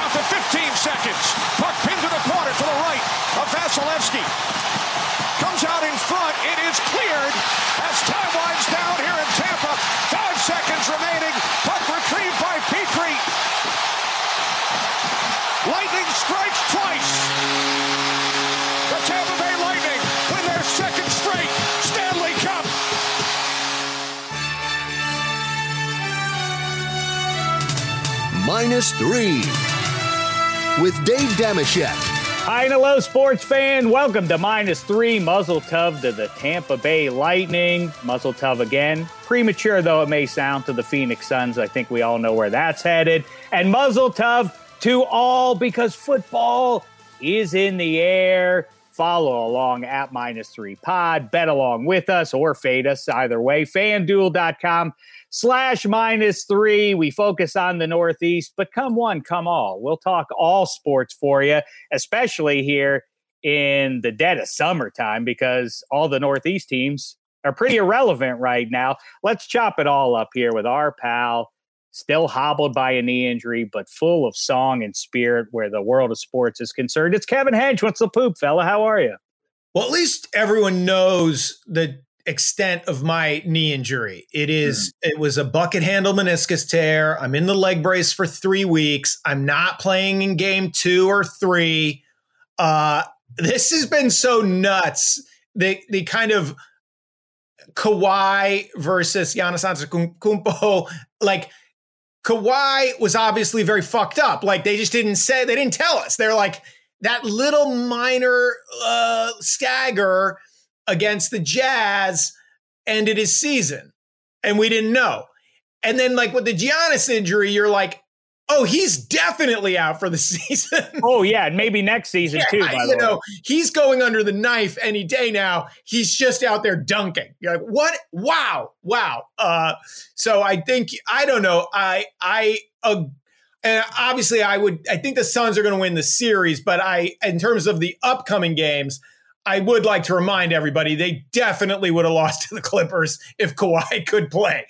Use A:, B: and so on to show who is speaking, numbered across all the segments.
A: down to 15 seconds. Puck pinned to the corner to the right of Vasilevskiy. Comes out in front. It is cleared as time winds down here in Tampa. Five seconds remaining. Puck retrieved by Petry. Lightning strikes twice. The Tampa Bay Lightning win their second straight Stanley Cup.
B: Minus three with Dave Dameshek.
C: Hi and hello, sports fan. Welcome to minus three muzzle tov to the Tampa Bay Lightning. Muzzle tov again. Premature though it may sound to the Phoenix Suns. I think we all know where that's headed. And muzzle tov to all because football is in the air. Follow along at minus three pod. Bet along with us or fade us either way. FanDuel.com slash minus three. We focus on the Northeast, but come one, come all. We'll talk all sports for you, especially here in the dead of summertime because all the Northeast teams are pretty irrelevant right now. Let's chop it all up here with our pal, still hobbled by a knee injury, but full of song and spirit where the world of sports is concerned. It's Kevin Hench. What's the poop, fella? How are you?
D: Well, at least everyone knows the extent of my knee injury. It is mm. it was a bucket handle meniscus tear. I'm in the leg brace for 3 weeks. I'm not playing in game 2 or 3. Uh this has been so nuts. The the kind of Kawhi versus Giannis Antetokounmpo like Kawhi was obviously very fucked up. Like they just didn't say they didn't tell us. They're like that little minor uh, stagger against the Jazz ended his season, and we didn't know. And then, like with the Giannis injury, you're like, oh, he's definitely out for the season.
C: oh yeah, and maybe next season yeah, too. By you know, way.
D: he's going under the knife any day now. He's just out there dunking. You're like, what? Wow, wow. Uh, so I think I don't know. I I. Uh, and obviously, I would. I think the Suns are going to win the series, but I, in terms of the upcoming games, I would like to remind everybody they definitely would have lost to the Clippers if Kawhi could play.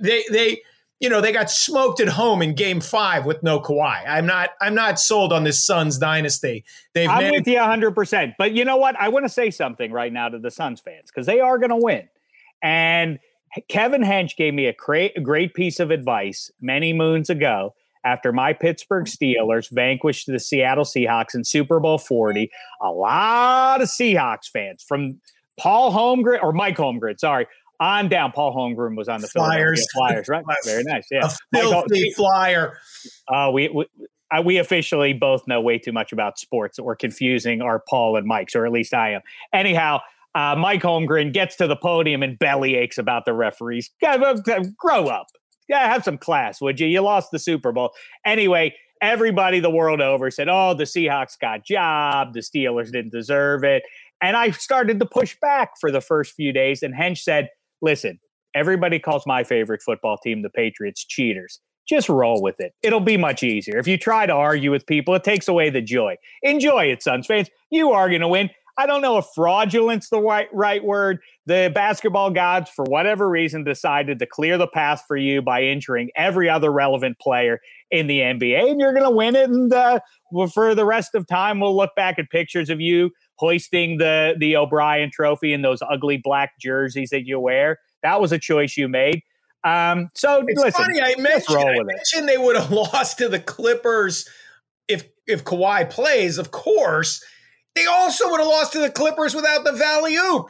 D: they they you know they got smoked at home in Game Five with no Kawhi. I'm not I'm not sold on this Suns dynasty.
C: They've I'm managed- with you 100. percent But you know what? I want to say something right now to the Suns fans because they are going to win. And Kevin Hench gave me a great, a great piece of advice many moons ago after my Pittsburgh Steelers vanquished the Seattle Seahawks in Super Bowl 40. A lot of Seahawks fans from Paul Holmgren or Mike Holmgren, sorry, on down. Paul Holmgren was on the
D: Flyers,
C: Flyers, right? Very nice. Yeah,
D: a filthy Mike, flyer.
C: Uh, we, we we officially both know way too much about sports that we're confusing our Paul and Mike's, or at least I am. Anyhow, uh, Mike Holmgren gets to the podium and belly aches about the referees. Grow up yeah, have some class, would you? You lost the Super Bowl. Anyway, everybody the world over said, oh, the Seahawks got job. The Steelers didn't deserve it. And I started to push back for the first few days. And Hench said, listen, everybody calls my favorite football team, the Patriots, cheaters. Just roll with it. It'll be much easier. If you try to argue with people, it takes away the joy. Enjoy it, Suns fans. You are going to win. I don't know if fraudulent's the right right word. The basketball gods, for whatever reason, decided to clear the path for you by injuring every other relevant player in the NBA, and you're going to win it. And uh, for the rest of time, we'll look back at pictures of you hoisting the the O'Brien Trophy in those ugly black jerseys that you wear. That was a choice you made. Um, so
D: it's
C: listen,
D: funny. I mentioned, I mentioned they would have lost to the Clippers if if Kawhi plays, of course. They also would have lost to the Clippers without the Valley Oop.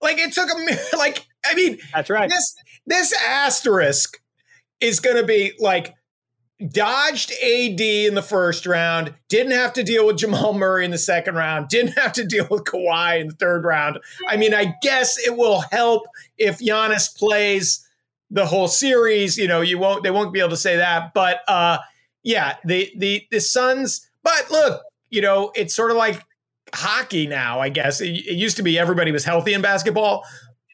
D: Like it took a like I mean
C: that's right.
D: This this asterisk is going to be like dodged AD in the first round, didn't have to deal with Jamal Murray in the second round, didn't have to deal with Kawhi in the third round. I mean, I guess it will help if Giannis plays the whole series. You know, you won't they won't be able to say that, but uh, yeah, the the the Suns. But look, you know, it's sort of like hockey now, I guess. It, it, used to be everybody was healthy in basketball,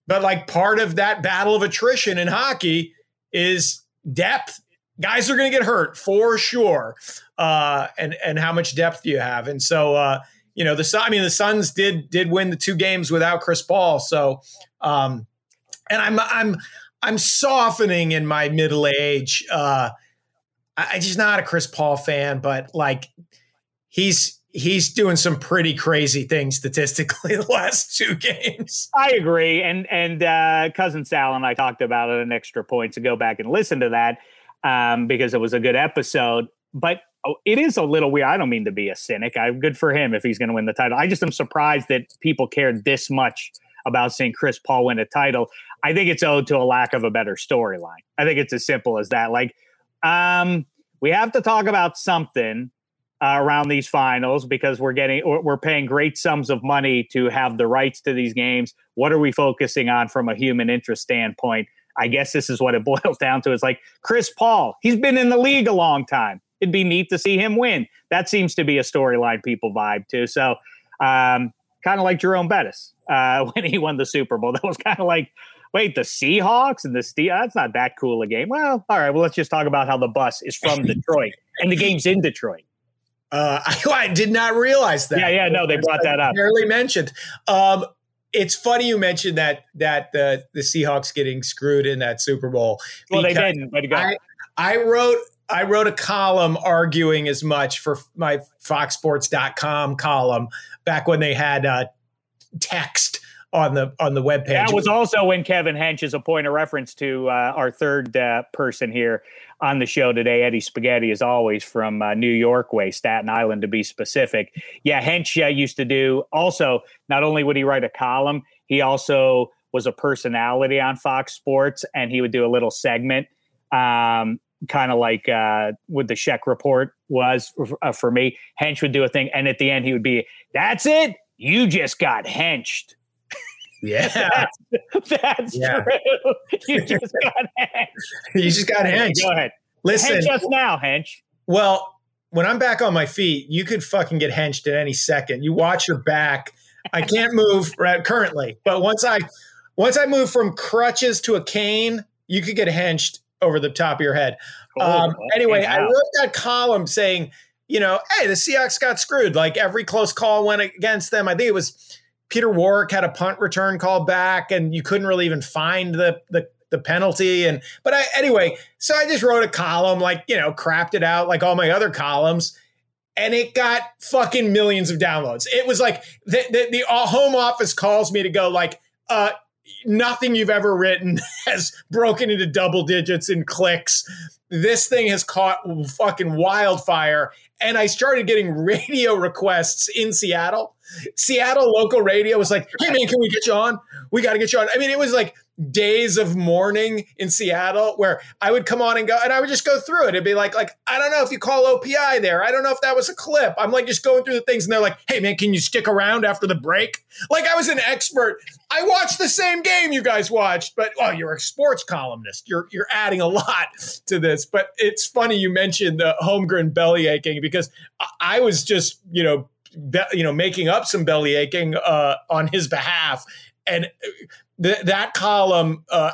D: but like part of that battle of attrition in hockey is depth. Guys are going to get hurt for sure, uh, and and how much depth do you have? And so, uh, you know, the I mean, the Suns did did win the two games without Chris Paul. So, um, and I'm I'm I'm softening in my middle age. Uh, I, just not a Chris Paul fan, but like he's he's doing some pretty crazy things statistically the last two games.
C: I agree, and and uh, cousin Sal and I talked about it an extra point to go back and listen to that um, because it was a good episode. But oh, it is a little weird. I don't mean to be a cynic. I'm good for him if he's going to win the title. I just am surprised that people cared this much about seeing Chris Paul win a title. I think it's owed to a lack of a better storyline. I think it's as simple as that. Like, um, we have to talk about something uh, around these finals because we're getting we're paying great sums of money to have the rights to these games. What are we focusing on from a human interest standpoint? I guess this is what it boils down to. It's like Chris Paul. He's been in the league a long time. It'd be neat to see him win. That seems to be a storyline people vibe to. So, um, kind of like Jerome Bettis uh, when he won the Super Bowl. That was kind of like, wait, the Seahawks and the Steel. That's not that cool a game. Well, all right. Well, let's just talk about how the bus is from Detroit and the game's in Detroit.
D: Uh, I, I, did not realize that.
C: Yeah, yeah, no, they brought that up.
D: Barely mentioned. Um, it's funny you mentioned that that the the Seahawks getting screwed in that Super Bowl.
C: Well, they didn't. But
D: I, I wrote I wrote a column arguing as much for my FoxSports.com column back when they had uh, text on the on the webpage.
C: That was also when Kevin Hench is a point of reference to uh, our third uh, person here on the show today. Eddie Spaghetti, as always, from uh, New York way, Staten Island to be specific. Yeah, Hench uh, used to do also. Not only would he write a column, he also was a personality on Fox Sports, and he would do a little segment. Um, kind of like uh, what the Sheck report was uh, for me. Hench would do a thing, and at the end, he would be, "That's it, you just got henched."
D: Yeah,
C: that's, that's yeah. true. You just got Hench.
D: you just got henched.
C: Go ahead.
D: Listen,
C: hench us now, hench.
D: Well, when I'm back on my feet, you could fucking get henched at any second. You watch your back. I can't move right currently, but once I once I move from crutches to a cane, you could get henched over the top of your head. Cool. Um, anyway, I wrote that column saying, you know, hey, the Seahawks got screwed. Like every close call went against them. I think it was Peter Warrick had a punt return call back, and you couldn't really even find the the the penalty. And but I anyway, so I just wrote a column, like you know, crapped it out like all my other columns, and it got fucking millions of downloads. It was like the the, the home office calls me to go like, uh, nothing you've ever written has broken into double digits in clicks. This thing has caught fucking wildfire. And I started getting radio requests in Seattle. Seattle local radio was like, hey man, can we get you on? We got to get you on. I mean, it was like days of mourning in Seattle where I would come on and go and I would just go through it. It'd be like, like, I don't know if you call OPI there. I don't know if that was a clip. I'm like just going through the things and they're like, hey man, can you stick around after the break? Like I was an expert. I watched the same game you guys watched, but oh, you're a sports columnist. You're you're adding a lot to this. But it's funny you mentioned the Holmgren belly aching because I was just, you know, be, you know, making up some belly aching uh, on his behalf. And th- that column uh,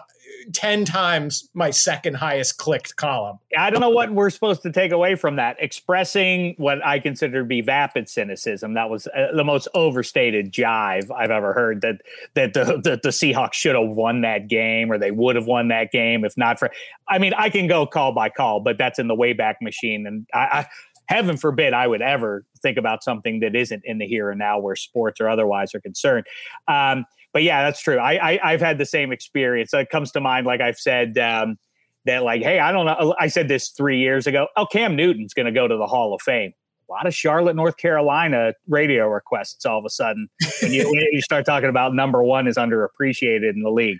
D: 10 times my second highest clicked column.
C: I don't know what we're supposed to take away from that. Expressing what I consider to be vapid cynicism. That was uh, the most overstated jive I've ever heard that that the, the, the Seahawks should have won that game or they would have won that game if not for I mean, I can go call by call, but that's in the wayback machine and I, I heaven forbid I would ever think about something that isn't in the here and now where sports or otherwise are concerned. Um, but yeah, that's true. I, I have had the same experience. It comes to mind, like I've said, um, that like, hey, I don't know. I said this three years ago. Oh, Cam Newton's going to go to the Hall of Fame. A lot of Charlotte, North Carolina radio requests all of a sudden when you, you start talking about number one is underappreciated in the league.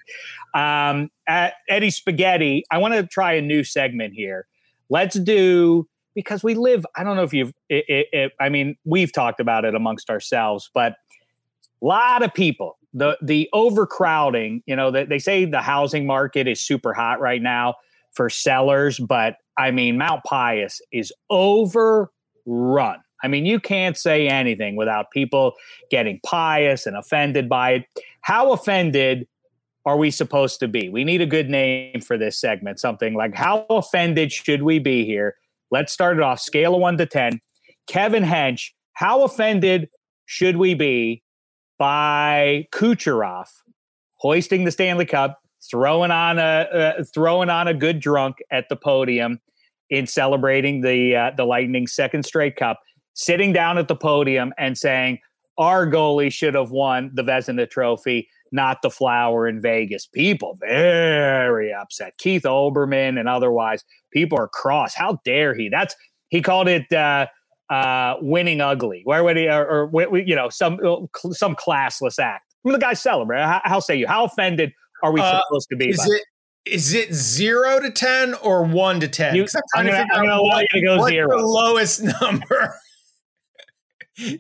C: Um, at Eddie Spaghetti, I want to try a new segment here. Let's do because we live. I don't know if you've. It, it, it, I mean, we've talked about it amongst ourselves, but a lot of people the the overcrowding you know they, they say the housing market is super hot right now for sellers but i mean mount pius is overrun. I mean you can't say anything without people getting pious and offended by it. How offended are we supposed to be? We need a good name for this segment something like how offended should we be here? Let's start it off scale of 1 to 10 kevin hench how offended should we be by Kucherov hoisting the Stanley Cup, throwing on a uh, throwing on a good drunk at the podium, in celebrating the uh, the Lightning's second straight cup, sitting down at the podium and saying our goalie should have won the Vezina Trophy, not the Flower in Vegas. People very upset. Keith Olbermann and otherwise, people are cross. How dare he? That's he called it uh, uh, winning ugly. Where would he or, or you know some some classless act? I mean, the guy's celebrate. How, how, say you? How offended are we uh, supposed to be?
D: Is it is it zero to ten or one to ten?
C: You, I'm going to allow you to go
D: what's
C: zero.
D: The lowest number.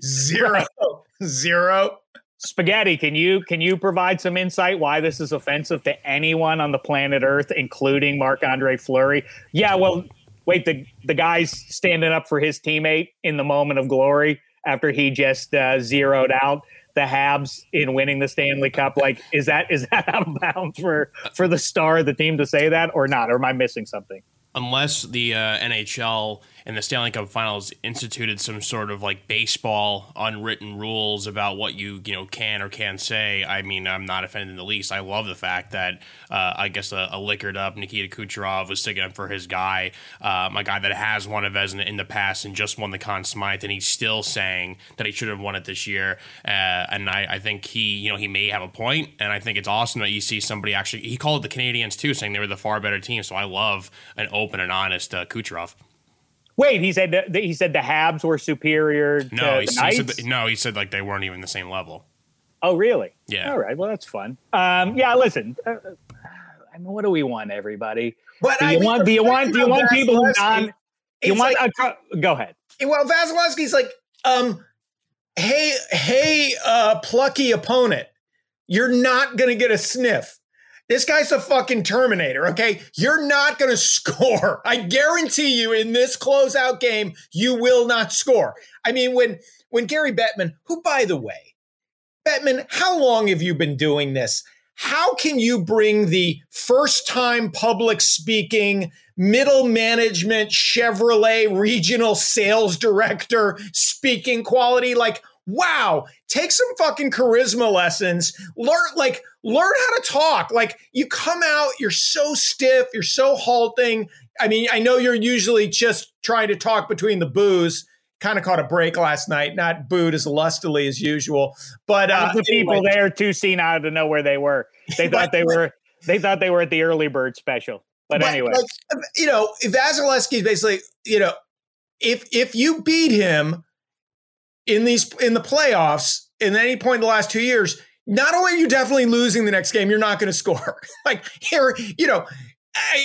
D: zero. Zero.
C: Spaghetti, can you can you provide some insight why this is offensive to anyone on the planet Earth, including Marc Andre Fleury? Yeah, well, wait, the the guy's standing up for his teammate in the moment of glory after he just uh, zeroed out the Habs in winning the Stanley Cup. Like, is that is that out of bounds for for the star of the team to say that or not? Or am I missing something?
E: Unless the uh, NHL and the Stanley Cup Finals instituted some sort of like baseball unwritten rules about what you you know can or can't say. I mean, I'm not offended in the least. I love the fact that uh, I guess a, a, liquored up Nikita Kucherov was sticking up for his guy, um, a guy that has won a Vezina in the past and just won the Conn Smythe, and he's still saying that he should have won it this year. Uh, and I, I think he you know he may have a point, and I think it's awesome that you see somebody actually he called the Canadiens too, saying they were the far better team. So I love an open and honest uh, Kucherov.
C: Wait, he said that he said the Habs were superior.
E: no,
C: he,
E: he said the, no, he said like they weren't even the same level.
C: Oh, really?
E: Yeah.
C: All right. Well, that's fun. Um, yeah. Listen, uh, I mean, what do we want, everybody?
D: But
C: do you
D: I mean,
C: want? Do you want? Do you want people who non? You want?
D: Like,
C: uh, go ahead.
D: Well, Vasilevskiy's like, um, hey, hey, uh, plucky opponent, you're not gonna get a sniff. This guy's a fucking Terminator, okay? You're not going to score. I guarantee you in this closeout game, you will not score. I mean, when when Gary Bettman, who by the way, Bettman, how long have you been doing this? How can you bring the first time public speaking, middle management Chevrolet regional sales director speaking quality like wow, take some fucking charisma lessons. Learn like learn how to talk. Like you come out, you're so stiff, you're so halting. I mean, I know you're usually just trying to talk between the booze. Kind of caught a break last night, not booed as lustily as usual. But uh,
C: the people anyway. there too senile to know where they were. They thought they were they thought they were at the early bird special. But, but anyway, like,
D: you know, Vasilevskiy is basically, you know, if if you beat him, in these in the playoffs in any point in the last two years, not only are you definitely losing the next game, you're not going to score. like here, you know, I,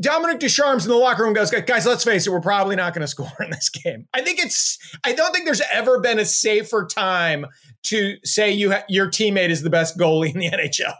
D: Dominique Ducharme's in the locker room goes, guys, let's face it, we're probably not going to score in this game. I think it's, I don't think there's ever been a safer time to say you ha- your teammate is the best goalie in the NHL.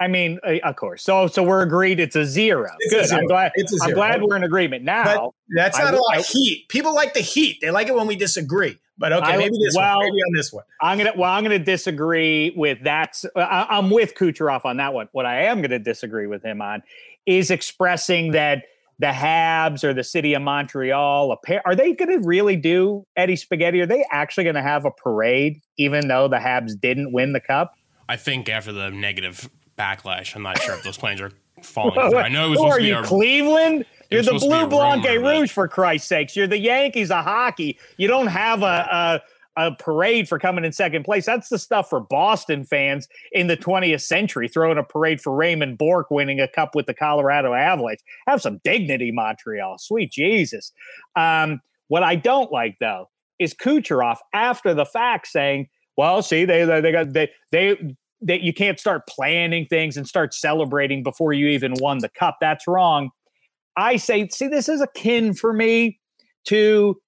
C: I mean, uh, of course. So, so we're agreed. It's a zero.
D: It's
C: Good.
D: A zero.
C: I'm glad.
D: It's a
C: I'm glad we're in agreement now.
D: But that's not I, a lot of heat. People like the heat. They like it when we disagree. But okay, I, maybe this well, one. Maybe on this one.
C: I'm gonna. Well, I'm gonna disagree with that. Uh, I, I'm with Kucherov on that one. What I am gonna disagree with him on is expressing that the Habs or the city of Montreal, a are they going to really do Eddie Spaghetti? Are they actually going to have a parade, even though the Habs didn't win the cup?
E: I think after the negative backlash, I'm not sure if those plans are falling through. I know it was
C: Who are you, Cleveland? You're the Blue Blanc Rouge, for Christ's sakes. You're the Yankees of hockey. You don't have a, a, a parade for coming in second place. That's the stuff for Boston fans in the 20th century, throwing a parade for Raymond Bourque winning a cup with the Colorado Avalanche. Have some dignity, Montreal. Sweet Jesus. Um, what I don't like, though, is Kucherov after the fact saying, well, see, they they got they they that you can't start planning things and start celebrating before you even won the cup. That's wrong. I say, see, this is akin for me to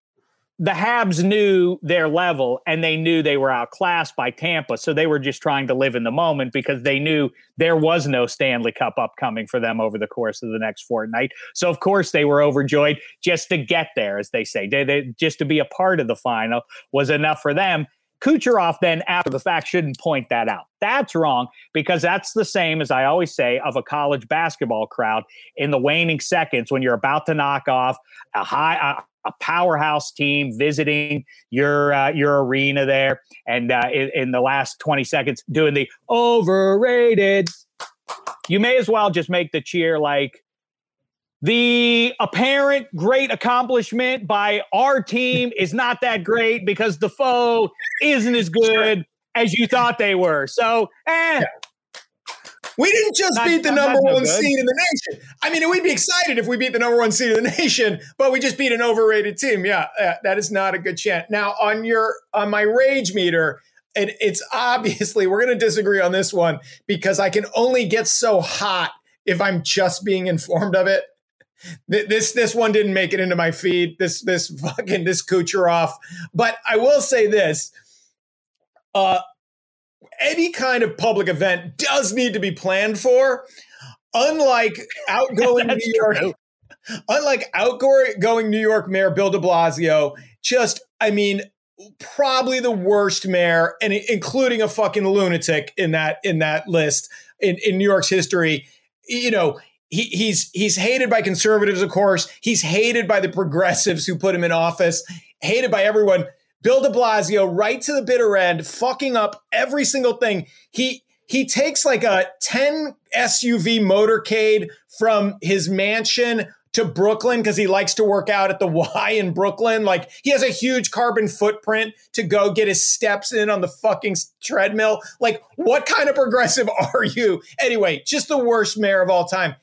C: the Habs knew their level and they knew they were outclassed by Tampa. So they were just trying to live in the moment because they knew there was no Stanley Cup upcoming for them over the course of the next fortnight. So, of course, they were overjoyed just to get there, as they say. They, they, just to be a part of the final was enough for them. Kucherov then, after the fact, shouldn't point that out. That's wrong because that's the same as I always say of a college basketball crowd in the waning seconds when you're about to knock off a high. A, a powerhouse team visiting your uh, your arena there, and uh, in, in the last twenty seconds, doing the overrated. You may as well just make the cheer like the apparent great accomplishment by our team is not that great because the foe isn't as good as you thought they were. So, eh,
D: Yeah. We didn't just
C: Not-
D: beat the number
C: no
D: one
C: good.
D: seed in the nation. I mean, we'd be excited if we beat the number one seed in the nation, but we just beat an overrated team. Yeah, that is not a good chant. Now, on your on my rage meter, it, it's obviously we're going to disagree on this one because I can only get so hot if I'm just being informed of it. Th- This this one didn't make it into my feed. This this fucking this Kucherov. But I will say this: uh, any kind of public event does need to be planned for. Unlike outgoing New York,
C: true.
D: unlike outgoing New York Mayor Bill De Blasio, just I mean, probably the worst mayor, and including a fucking lunatic in that in that list in, in New York's history. You know, he, he's he's hated by conservatives, of course. He's hated by the progressives who put him in office. Hated by everyone. Bill De Blasio, right to the bitter end, fucking up every single thing. He he takes like a 10 SUV motorcade from his mansion to Brooklyn because he likes to work out at the Y in Brooklyn. Like he has a huge carbon footprint to go get his steps in on the fucking treadmill. Like, what kind of progressive are you? Anyway, just the worst mayor of all time.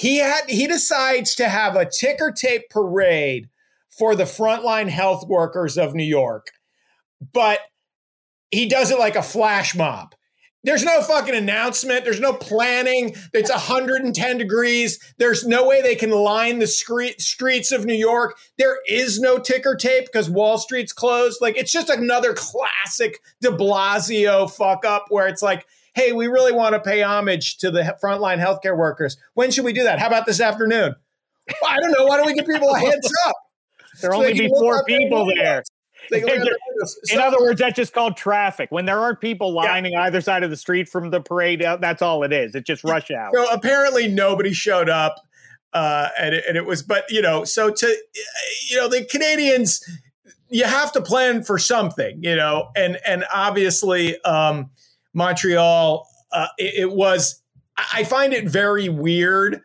D: He had he decides to have a ticker tape parade for the frontline health workers of New York, but he does it like a flash mob. There's no fucking announcement. There's no planning. It's 110 degrees. There's no way they can line the scre- streets of New York. There is no ticker tape because Wall Street's closed. Like, it's just another classic de Blasio fuck up where it's like, hey, we really want to pay homage to the frontline healthcare workers. When should we do that? How about this afternoon? Well, I don't know. Why don't we give people a heads up?
C: there
D: So
C: only be four people there.
D: They can look out their windows.
C: In other words, that's just called traffic. When there aren't people lining either side of the street from the parade, uh, that's all it is. It's just rush hour.
D: So apparently nobody showed up, uh, and it, and it was. But you know, so to you know, the Canadiens, you have to plan for something, you know, and and obviously um, Montreal, uh, it, it was. I find it very weird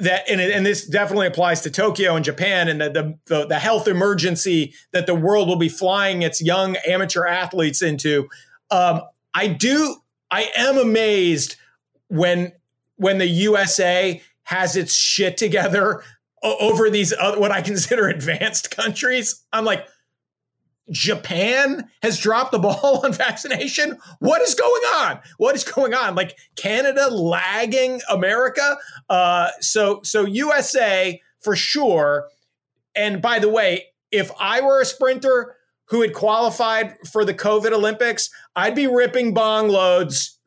D: that and, and this definitely applies to Tokyo and Japan and the, the the the health emergency that the world will be flying its young amateur athletes into. Um, I do I am amazed when when the USA has its shit together over these other, what I consider advanced countries. I'm like Japan has dropped the ball on vaccination. What is going on? What is going on? Like Canada lagging America. Uh, so so USA for sure. And by the way, if I were a sprinter who had qualified for the COVID Olympics, I'd be ripping bong loads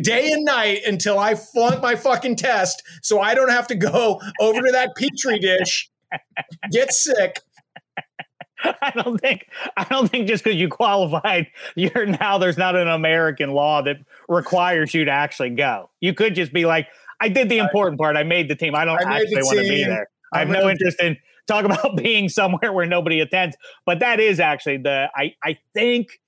D: day and night until I flunk my fucking test, so I don't have to go over to that petri dish, get sick.
C: I don't think I don't think just because you qualified, you're now there's not an American law that requires you to actually go. You could just be like, I did the important part. I made the team. I don't
D: I
C: actually want to be there. I have no interest in talk about being somewhere where nobody attends. But that is actually the I I think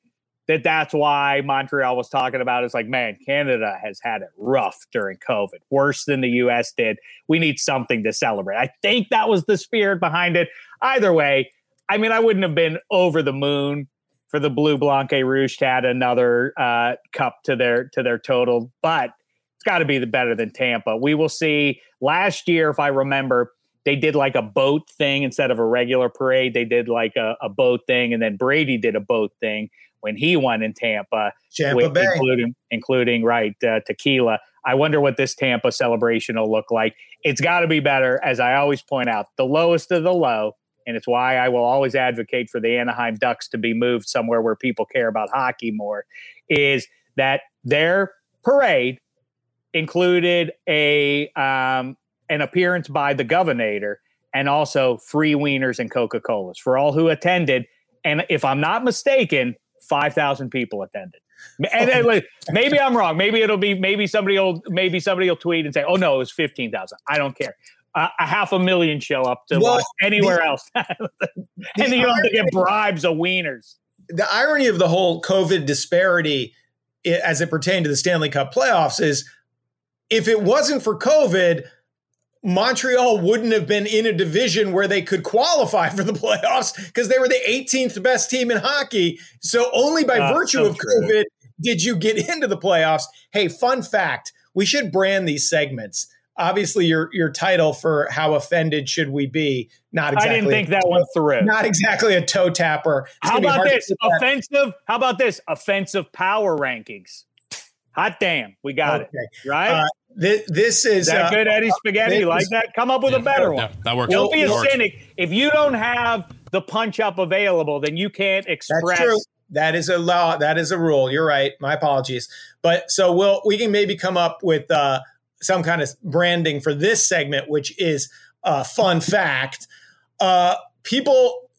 C: that that's why Montreal was talking about. It's like, man, Canada has had it rough during COVID, worse than the U.S. did. We need something to celebrate. I think that was the spirit behind it. Either way, I mean, I wouldn't have been over the moon for the Blue Blanc Rouge to add another uh, cup to their to their total, but it's got to be the better than Tampa. We will see. Last year, if I remember, they did like a boat thing instead of a regular parade. They did like a, a boat thing, and then Brady did a boat thing when he won in Tampa,
D: Tampa
C: with- including including right uh, tequila. I wonder what this Tampa celebration will look like. It's got to be better, as I always point out, the lowest of the low, and it's why I will always advocate for the Anaheim Ducks to be moved somewhere where people care about hockey more. Is that their parade included a um, an appearance by the governor and also free wieners and Coca Colas for all who attended. And if I'm not mistaken, five thousand people attended. And, like, maybe I'm wrong. Maybe it'll be maybe somebody will maybe somebody will tweet and say, "Oh no, it was fifteen thousand. I don't care." A half a million show up to
D: Well,
C: anywhere else, and then you don't have to get bribes of wieners.
D: the irony of the whole COVID disparity as it pertained to the Stanley Cup playoffs is if it wasn't for COVID, Montreal wouldn't have been in a division where they could qualify for the playoffs because they were the 18th best team in hockey. So only by virtue
C: so
D: of
C: true.
D: COVID did you get into the playoffs. Hey, fun fact: we should brand these segments. Obviously, your your title for how offended should we be? Not exactly.
C: I didn't think that one through.
D: Not exactly a toe tapper. It's
C: How about this?
D: get that.
C: Offensive. How about this? Offensive power rankings. Hot damn, we got
D: Okay.
C: it. Right?
D: Uh, This, this is
C: Is that
D: uh,
C: good, Eddie Spaghetti? You like that? Come up with a better
E: Yeah,
C: one.
E: that works.
C: Don't be a cynic. If you don't have the punch up available, then you can't express.
D: That's true. That is a law. That is a rule. You're right. My apologies. But so we'll we can maybe come up with uh, some kind of branding for this segment, which is a fun fact. Uh, people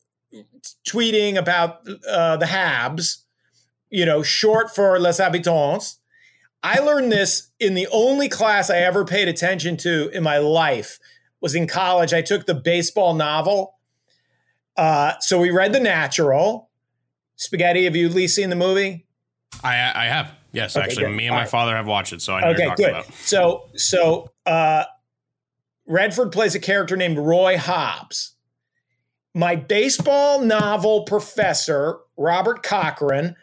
D: tweeting about uh, the Habs, you know, short for Les Habitants. I learned this in the only class I ever paid attention to in my life was in college. I took the baseball novel. Uh, so we read The Natural. Spaghetti, have you at least seen the movie?
E: I I have. Yes,
D: Okay,
E: actually,
D: good.
E: me and
D: All
E: my
D: right.
E: father have watched it, so I know what
D: Okay,
E: you're talking
D: good.
E: about.
D: So, so uh, Redford plays a character named Roy Hobbs. My baseball novel professor, Robert Cochran,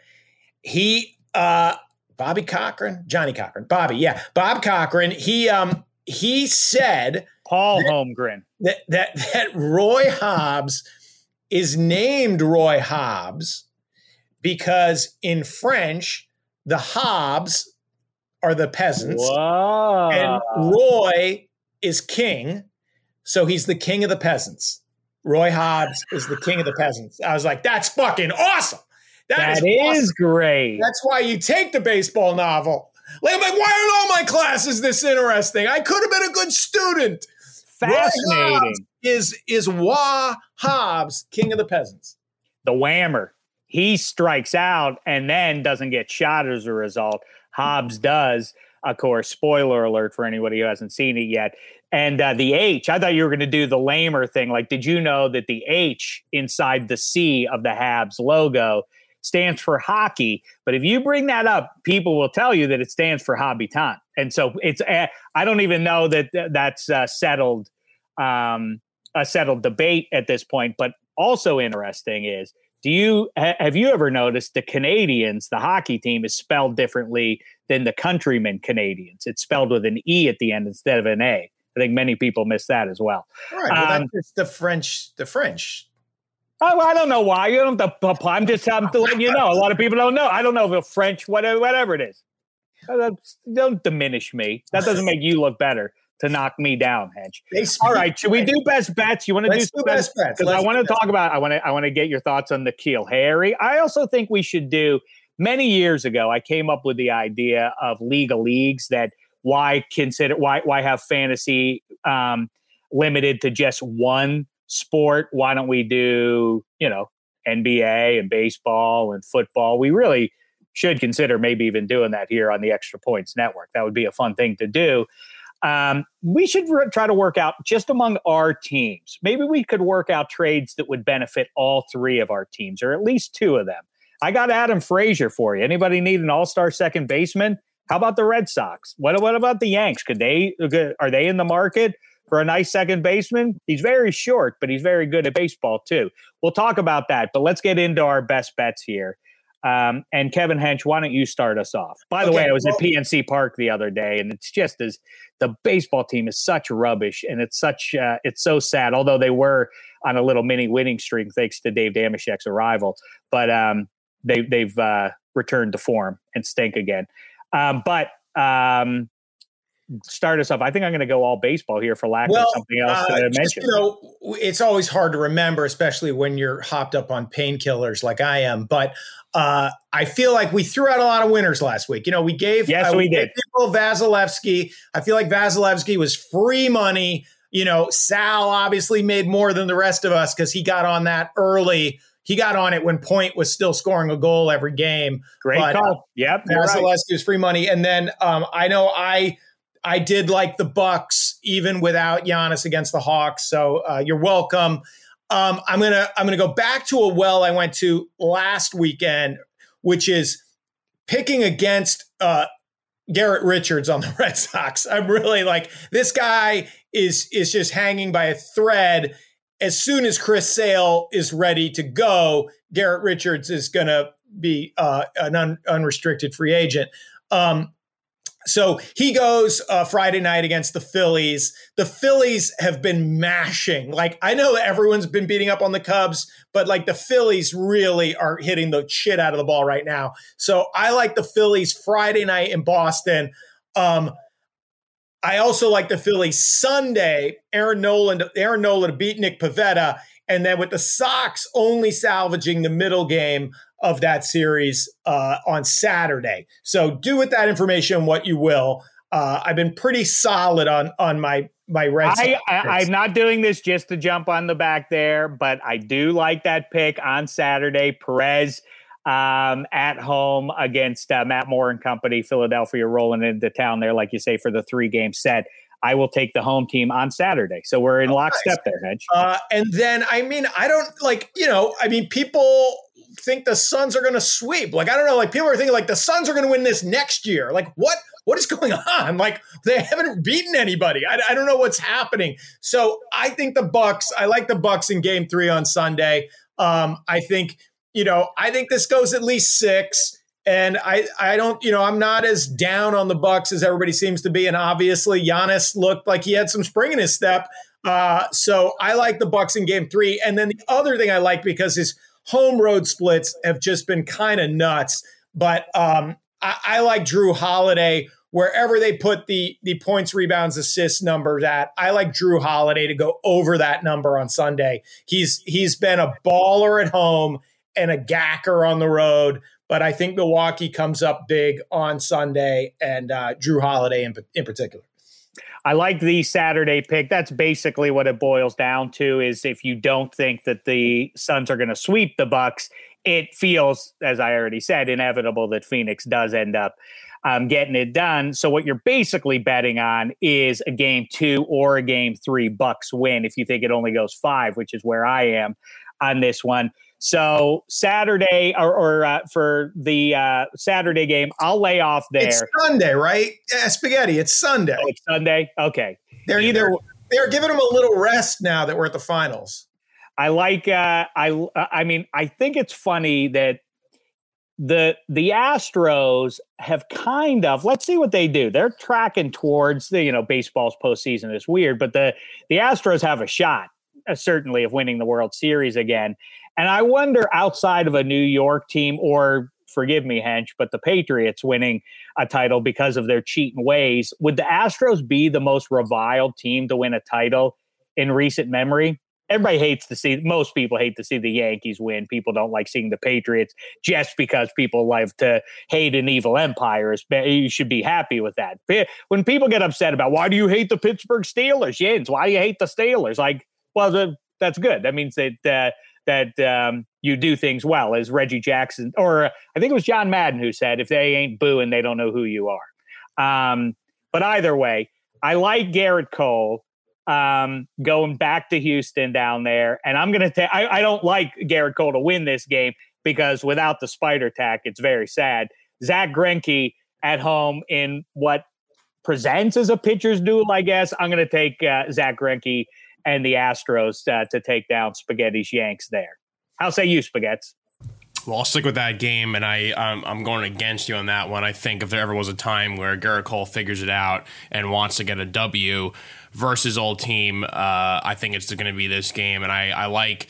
D: he, uh, Bobby Cochran, Johnny Cochran, Bobby, yeah, Bob Cochran. He, um, he said
C: Paul Holmgren.
D: that that that Roy Hobbs is named Roy Hobbs because in French the Hobbs are the peasants
C: Whoa.
D: and Roy is king, so he's the king of the peasants. Roy Hobbs is the king of the peasants. I was like, that's fucking awesome.
C: that
D: is,
C: is
D: awesome.
C: great.
D: That's why you take the baseball novel. Like, I'm like, why aren't all my classes this interesting? I could have been a good student. Roy
C: Fascinating.
D: Hobbs is is Wah Hobbs, king of the peasants.
C: the whammer. He strikes out and then doesn't get shot as a result. Hobbs does, of course. Spoiler alert for anybody who hasn't seen it yet. And uh, the H, I thought you were going to do the lamer thing. Like, did you know that the H inside the C of the Habs logo stands for hockey? But if you bring that up, people will tell you that it stands for habitant. And so it's, uh, I don't even know that that's uh, settled, um, a settled debate at this point. But also interesting is do you ha- have you ever noticed the Canadiens, the hockey team, is spelled differently than the countrymen Canadians? It's spelled with an E at the end instead of an A. I think many people miss that as well.
D: All right, well,
C: Um,
D: that's just the French. The French.
C: Oh, I don't know why. You don't to, I'm just I'm to let you know. A lot of people don't know. I don't know if it's French, whatever, whatever it is. Don't diminish me. That doesn't make you look better to knock me down, Hench. All right, should we do best bets? You want to do
D: do
C: some
D: best bets.
C: because I want to talk about. I want to. I want to get your thoughts on the Keel Harry. I also think we should do. Many years ago, I came up with the idea of legal leagues that why consider why why have fantasy um, limited to just one sport? Why don't we do you know NBA and baseball and football? We really should consider maybe even doing that here on the Extra Points Network. That would be a fun thing to do. Um, we should re- try to work out just among our teams. Maybe we could work out trades that would benefit all three of our teams, or at least two of them. I got Adam Frazier for you. Anybody need an all-star second baseman? How about the Red Sox? What what about the Yanks? Could they are they in the market for a nice second baseman? He's very short, but he's very good at baseball too. We'll talk about that, but let's get into our best bets here. Um, and Kevin Hench, why don't you start us off? By the
D: Okay,
C: way, I was
D: well-
C: at PNC Park the other day, and it's just as the baseball team is such rubbish, and it's such uh, it's so sad. Although they were on a little mini winning streak thanks to Dave Dameshek's arrival, but um, they they've uh, returned to form and stink again. Um, but um, start us off. I think I'm going to go all baseball here for lack of something else
D: uh,
C: to mention.
D: You know, it's always hard to remember, especially when you're hopped up on painkillers like I am. But uh, I feel like we threw out a lot of winners last week. You know, we gave
C: Yes,
D: uh,
C: we
D: gave
C: did.
D: people Vasilevskiy. I feel like Vasilevskiy was free money. You know, Sal obviously made more than the rest of us because he got on that early. He got on it when Point was still scoring a goal every game.
C: Great
D: but,
C: call. Yep, you're right.
D: Vasilevskiy was free money, and then um, I know I I did like the Bucks even without Giannis against the Hawks. So uh, you're welcome. Um, I'm gonna I'm gonna go back to a well I went to last weekend, which is picking against uh, Garrett Richards on the Red Sox. I'm really like this guy is is just hanging by a thread. As soon as Chris Sale is ready to go, Garrett Richards is to be uh, an un- unrestricted free agent. Um, so he goes uh, Friday night against the Phillies. The Phillies have been mashing. Like I know everyone's been beating up on the Cubs, but like the Phillies really are hitting the shit out of the ball right now. So I like the Phillies Friday night in Boston. Um, I also like the Phillies Sunday. Aaron Nolan, Aaron Nolan to beat Nick Pivetta. and then with the Sox only salvaging the middle game of that series uh, on Saturday. So do with that information what you will. Uh, I've been pretty solid on on my my red.
C: I, I, I'm not doing this just to jump on the back there, but I do like that pick on Saturday. Perez um, at home against uh, Matt Moore and company, Philadelphia rolling into town there, like you say, for the three game set. I will take the home team on Saturday. So we're in oh, lockstep nice. there, Hedge.
D: Uh, and then, I mean, I don't like, you know, I mean, people think the Suns are going to sweep. Like I don't know, like people are thinking like the Suns are going to win this next year. Like what? What is going on? Like they haven't beaten anybody. I, I don't know what's happening. So I think the Bucks. I like the Bucks in Game Three on Sunday. Um, I think you know. I think this goes at least six. And I, I don't, you know, I'm not as down on the Bucks as everybody seems to be. And obviously, Giannis looked like he had some spring in his step. Uh, so I like the Bucks in Game Three. And then the other thing I like because his home road splits have just been kind of nuts. But um, I, I, like Jrue Holiday wherever they put the the points, rebounds, assists numbers at. I like Jrue Holiday to go over that number on Sunday. He's he's been a baller at home and a gacker on the road. But I think Milwaukee comes up big on Sunday, and uh, Jrue Holiday in, in particular.
C: I like the Saturday pick. That's basically what it boils down to is if you don't think that the Suns are going to sweep the Bucks, it feels as I already said inevitable that Phoenix does end up um, getting it done. So what you're basically betting on is a game 2 or a game 3 Bucks win if you think it only goes 5, which is where I am on this one. So Saturday or, or uh, for the uh, Saturday game, I'll lay off there.
D: It's Sunday, right? Yeah, spaghetti. It's Sunday.
C: Oh, it's Sunday. Okay.
D: They're either they're giving them a little rest now that we're at the finals.
C: I like. Uh, I I mean, I think it's funny that the the Astros have kind of let's see what they do. They're tracking towards the you know baseball's postseason is weird, but the the Astros have a shot uh, certainly of winning the World Series again. And I wonder outside of a New York team or forgive me, Hench, but the Patriots winning a title because of their cheating ways, would the Astros be the most reviled team to win a title in recent memory? Everybody hates to see, most people hate to see the Yankees win. People don't like seeing the Patriots just because people like to hate an evil empire. You should be happy with that. When people get upset about why do you hate the Pittsburgh Steelers? Jens, why do you hate the Steelers? Like, well, the, that's good. That means that uh, that um, you do things well, as Reggie Jackson, or I think it was John Madden who said, if they ain't booing, they don't know who you are. Um, but either way, I like Gerrit Cole um, going back to Houston down there. And I'm going to take, I don't like Gerrit Cole to win this game because without the spider tack, it's very sad. Zack Greinke at home in what presents as a pitcher's duel, I guess. I'm going to take uh, Zack Greinke and the Astros uh, to take down Spaghetti's Yanks there. How say you, Spaghettis?
E: Well, I'll stick with that game, and I um, I'm going against you on that one. I think if there ever was a time where Gerrit Cole figures it out and wants to get a W versus old team, uh, I think it's going to be this game, and I I like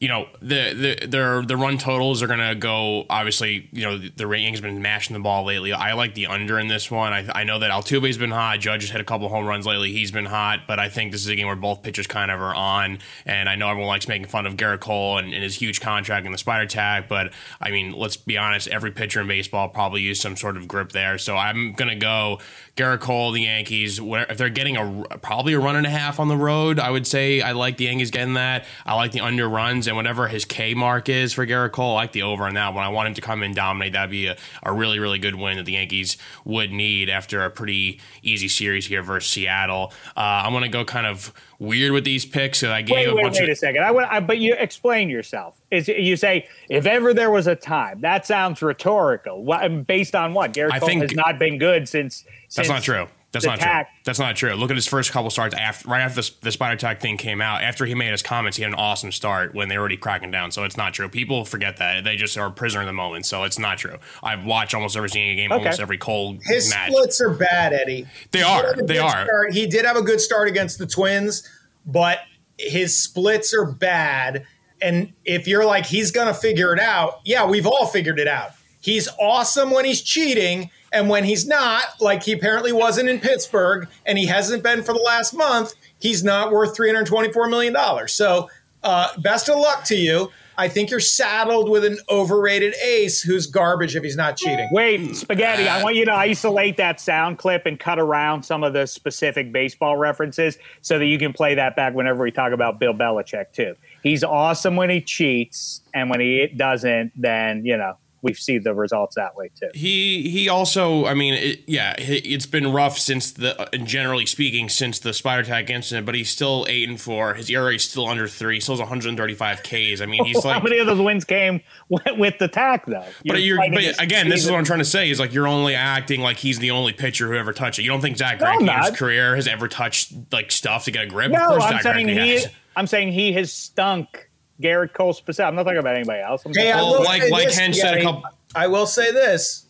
E: you know the the their the run totals are gonna go. Obviously, you know the, the Yankees been mashing the ball lately. I like the under in this one. I, I know that Altuve's been hot. Judge has hit a couple home runs lately. He's been hot, but I think this is a game where both pitchers kind of are on. And I know everyone likes making fun of Gerrit Cole and, and his huge contract and the spider tack, but I mean, let's be honest. Every pitcher in baseball probably used some sort of grip there. So I'm gonna go Gerrit Cole, the Yankees. If they're getting a probably a run and a half on the road, I would say I like the Yankees getting that. I like the under runs and whatever his K mark is for Gerrit Cole, I like the over on that one. I want him to come in dominate. That'd be a, a really, really good win that the Yankees would need after a pretty easy series here versus Seattle. Uh, I'm going to go kind of weird with these picks. So I gave
C: wait,
E: a
C: wait,
E: bunch
C: wait
E: of-
C: a second. I, would, I but you explain yourself. Is you say if ever there was a time? That sounds rhetorical. What, based on what? Gerrit Cole think, has not been good since.
E: That's not true. That's not
C: tack.
E: true. That's not true. Look at his first couple starts after, right after this, the spider tack thing came out. After he made his comments, he had an awesome start when they were already cracking down. So it's not true. People forget that they just are a prisoner in the moment. So it's not true. I've watched almost every single game,
C: Okay.
E: almost every cold
D: His
E: match.
D: splits are bad, Eddie.
E: They
D: He
E: are.
D: did
E: They are.
D: start. He did have a good start against the Twins, but his splits are bad. And if you're like, he's going to figure it out, yeah, we've all figured it out. He's awesome when he's cheating. And when he's not, like he apparently wasn't in Pittsburgh and he hasn't been for the last month, he's not worth $324 million. So, uh, best of luck to you. I think you're saddled with an overrated ace who's garbage if he's not cheating.
C: Wait, spaghetti. I want you to isolate that sound clip and cut around some of the specific baseball references so that you can play that back whenever we talk about Bill Belichick too. He's awesome when he cheats, and when he doesn't, then you know we see the results that way too.
E: He he also, I mean, it, yeah, it, it's been rough since the, uh, generally speaking, since the spider tack incident. But he's still eight and four. His ERA is still under three. He still has 135 Ks. I mean, he's like How
C: many of those wins came with, the tack though?
E: but you're, but
C: against
E: again, this is what I'm trying to say is like you're only acting like he's the only pitcher who ever touched it. You don't think Zach
C: No,
E: in his career has ever touched like stuff to get a grip? of
C: No,
E: course,
C: I'm
E: Zach
C: saying
E: Greinke
C: he.
E: has.
C: I'm saying he has stunk. Gerrit Cole specific. I'm not talking about anybody else. I'm
D: Hey, I
E: oh,
D: will
E: like- like
D: this,
E: Ken said a couple-
D: I will say this: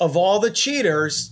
D: of all the cheaters,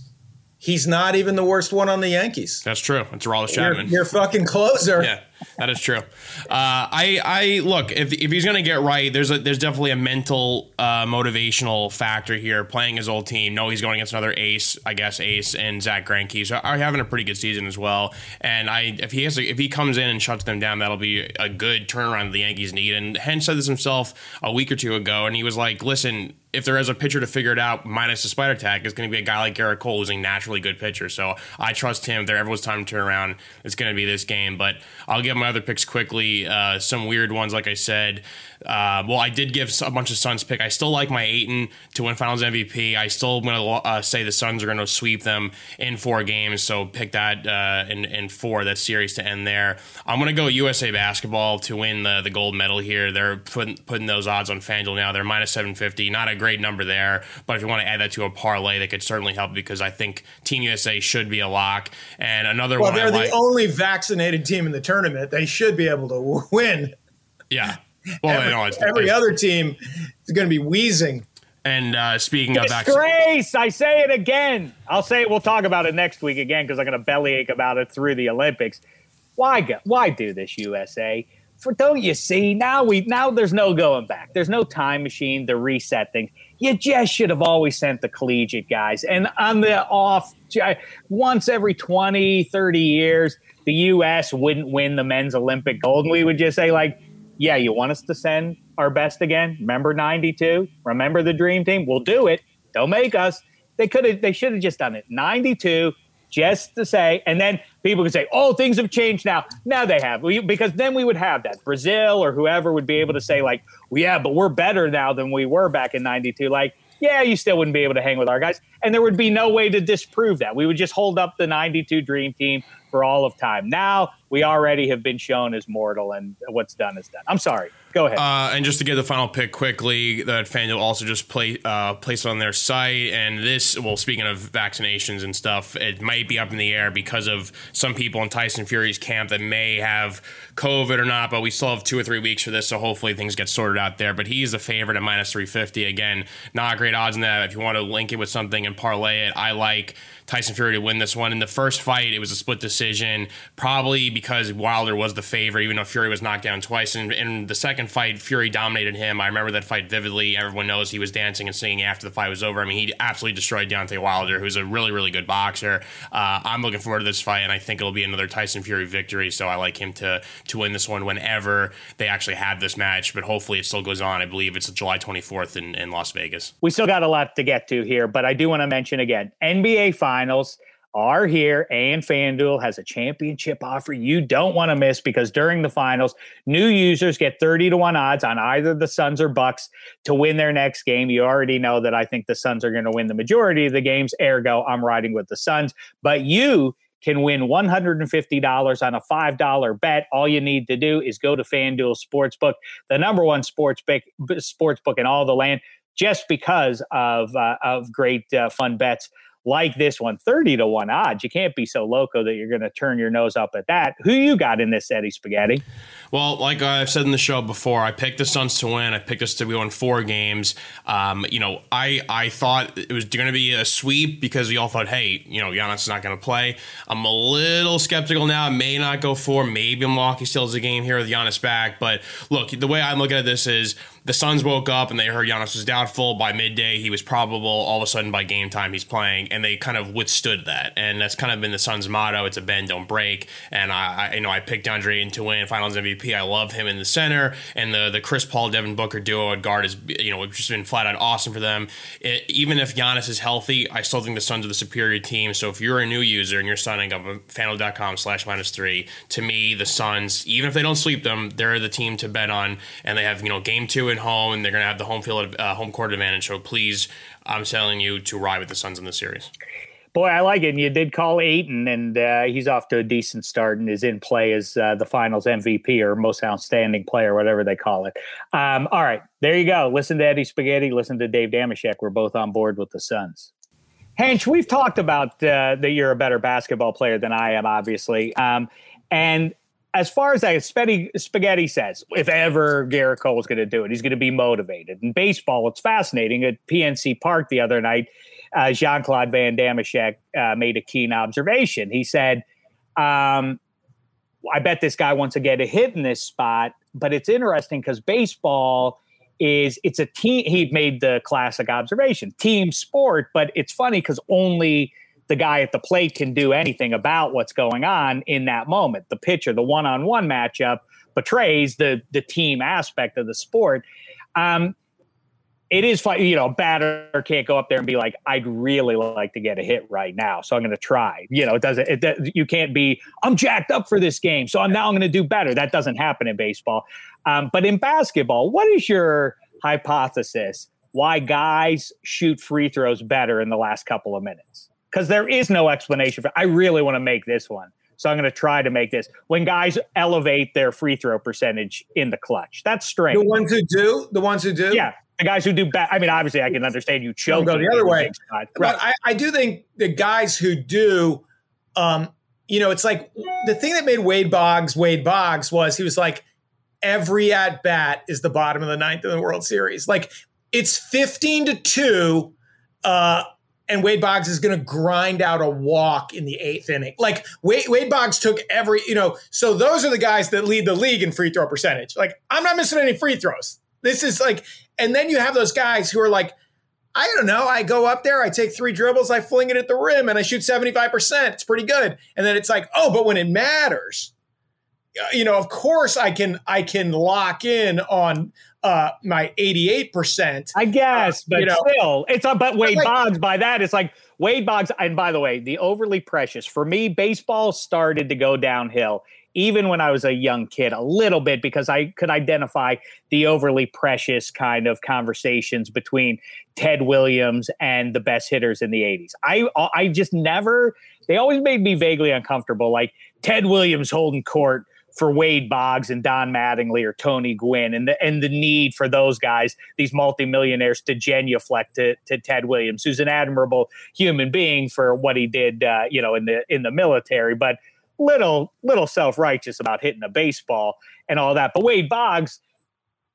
D: he's not even the worst one on the Yankees.
E: That's true. It's
D: Your,
E: Chapman.
D: your fucking closer.
E: yeah, that is true. Uh, I, I look if, if he's gonna get right, there's a there's definitely a mental uh, motivational factor here. Playing his old team, no, he's going against another ace, I guess ace and Zack Greinke, so are having a pretty good season as well. And I if he has to, if he comes in and shuts them down, that'll be a good turnaround the Yankees need. And Hen said this himself a week or two ago, and he was like, listen. If there is a pitcher to figure it out, minus the spider tack, it's going to be a guy like Gerrit Cole, who's a naturally good pitcher. So I trust him. There ever was time to turn around, it's going to be this game. But I'll give my other picks quickly. Uh, some weird ones, like I said. Uh, well, I did give a bunch of Suns pick. I still like my Ayton to win Finals MVP. I still going to uh, say the Suns are going to sweep them in four games. So pick that uh, in, in four, that series to end there. I'm going to go USA Basketball to win the, the gold medal here. They're putting putting those odds on FanDuel now. They're minus 750. Not a great number there, but if you want to add that to a parlay, that could certainly help because I think Team USA should be a lock. And another
D: Well,
E: one I
D: they're the
E: like.
D: only vaccinated team in the tournament. They should be able to win.
E: yeah. Well,
D: Every,
E: no, it's,
D: every
E: it's-
D: other team is going to be wheezing.
E: And uh, speaking of
C: Disgrace! I say it again. I'll say it. We'll talk about it next week again because I'm going to bellyache about it through the Olympics. Why go? Why do this, USA? For don't you see now we now there's no going back. There's no time machine to reset things. You just should have always sent the collegiate guys. And on the off, once every 20, 30 years, the U.S. wouldn't win the men's Olympic gold, and we would just say like, yeah, you want us to send our best again? Remember 92? Remember the dream team? We'll do it. Don't make us. They could have they should have just done it. 92 just to say and then people could say, "Oh, things have changed now." Now they have. We, because then we would have that. Brazil or whoever would be able to say like, well, "Yeah, but we're better now than we were back in 92." Like, yeah, you still wouldn't be able to hang with our guys. And there would be no way to disprove that. We would just hold up the 92 dream team for all of time. Now, we already have been shown as mortal and what's done is done. I'm sorry. Go ahead.
E: Uh, and just to get the final pick quickly, that FanDuel also just play, uh, placed on their site. And this, well, speaking of vaccinations and stuff, it might be up in the air because of some people in Tyson Fury's camp that may have COVID or not. But we still have two or three weeks for this, so hopefully things get sorted out there. But he's the favorite at minus 350. Again, not great odds in that. If you want to link it with something and parlay it, I like Tyson Fury to win this one. In the first fight, it was a split decision, probably because Wilder was the favorite, even though Fury was knocked down twice. And in the second fight, Fury dominated him. I remember that fight vividly. Everyone knows he was dancing and singing after the fight was over. I mean, he absolutely destroyed Deontay Wilder, who's a really, really good boxer. Uh, I'm looking forward to this fight, and I think it'll be another Tyson Fury victory. So I like him to to win this one whenever they actually have this match. But hopefully, it still goes on. I believe it's July 24th in, in Las Vegas.
C: we still got a lot to get to here, but I do want to mention again NBA Finals are here and FanDuel has a championship offer you don't want to miss because during the finals, new users get 30 to 1 odds on either the Suns or Bucks to win their next game. You already know that I think the Suns are going to win the majority of the games, ergo, I'm riding with the Suns. But you can win $150 on a $5 bet. All you need to do is go to FanDuel Sportsbook, the number one sports book, sports book in all the land, just because of, uh, of great uh, fun bets like this one, 30 to 1 odds. You can't be so loco that you're going to turn your nose up at that. Who you got in this, Eddie Spaghetti?
E: Well, like I've said in the show before, I picked the Suns to win. I picked us to go in four games. Um, you know, I I thought it was going to be a sweep because we all thought, hey, you know, Giannis is not going to play. I'm a little skeptical now. It may not go four. Maybe Milwaukee still has a game here with Giannis back. But look, the way I'm looking at this is the Suns woke up and they heard Giannis was doubtful. By midday, he was probable. All of a sudden, by game time, he's playing, and they kind of withstood that. And that's kind of been the Suns' motto: it's a bend, don't break. And I, I you know, I picked Ayton to win Finals MVP. I love him in the center, and the the Chris Paul Devin Booker duo at guard is you know just been flat out awesome for them. It, even if Giannis is healthy, I still think the Suns are the superior team. So if you're a new user and you're signing up at fanduel.com slash minus three, to me, the Suns, even if they don't sweep them, they're the team to bet on, and they have you know game two at home, and they're to have the home field uh, home court advantage. So please, I'm telling you to ride with the Suns in the series.
C: Boy, I like it. And you did call Ayton, and uh, he's off to a decent start and is in play as uh, the finals MVP or most outstanding player, whatever they call it. Um, all right, there you go. Listen to Eddie Spaghetti. Listen to Dave Dameshek. We're both on board with the Suns. Hench, we've talked about uh, that you're a better basketball player than I am, obviously. Um, and as far as that, Spaghetti says, if ever Gerrit Cole is going to do it, he's going to be motivated. In baseball, it's fascinating. At PNC Park the other night, uh, Jean Claude Van Damme uh, made a keen observation. He said, um, I bet this guy wants to get a hit in this spot, but it's interesting because baseball is it's a team. He made the classic observation, team sport, but it's funny because only the guy at the plate can do anything about what's going on in that moment. The pitcher, the one-on-one matchup betrays the the team aspect of the sport. Um, it is fun, you know, batter can't go up there and be like, I'd really like to get a hit right now. So I'm going to try, you know, it doesn't, it, you can't be, I'm jacked up for this game. So I'm now I'm going to do better. That doesn't happen in baseball. Um, but in basketball, what is your hypothesis why guys shoot free throws better in the last couple of minutes? Because there is no explanation for, I really want to make this one. So I'm going to try to make this when guys elevate their free throw percentage in the clutch. That's strange.
D: The ones who do, the ones who do,
C: yeah, the guys who do bad. I mean, obviously, I can understand you choke.
D: Go the other way, right. but I, I, do think the guys who do, um, you know, it's like the thing that made Wade Boggs Wade Boggs was he was like every at bat is the bottom of the ninth in the World Series. Like it's fifteen to two. Uh, and Wade Boggs is going to grind out a walk in the eighth inning. Like Wade, Wade Boggs took every, you know, so those are the guys that lead the league in free throw percentage. Like I'm not missing any free throws. This is like, and then you have those guys who are like, I don't know. I go up there, I take three dribbles, I fling it at the rim, and I shoot 75%. It's pretty good. And then it's like, oh, but when it matters, uh, you know, of course I can I can lock in on uh my 88%.
C: I guess, uh, but you know, still, it's a but Wade like, Boggs by that. It's like Wade Boggs, and by the way, the overly precious for me, baseball started to go downhill even when I was a young kid, a little bit because I could identify the overly precious kind of conversations between Ted Williams and the best hitters in the 80s. I I just never they always made me vaguely uncomfortable like Ted Williams holding court for Wade Boggs and Don Mattingly or Tony Gwynn and the and the need for those guys, these multimillionaires, to genuflect to, to Ted Williams, who's an admirable human being for what he did, uh, you know, in the in the military. But little little self righteous about hitting a baseball and all that. But Wade Boggs,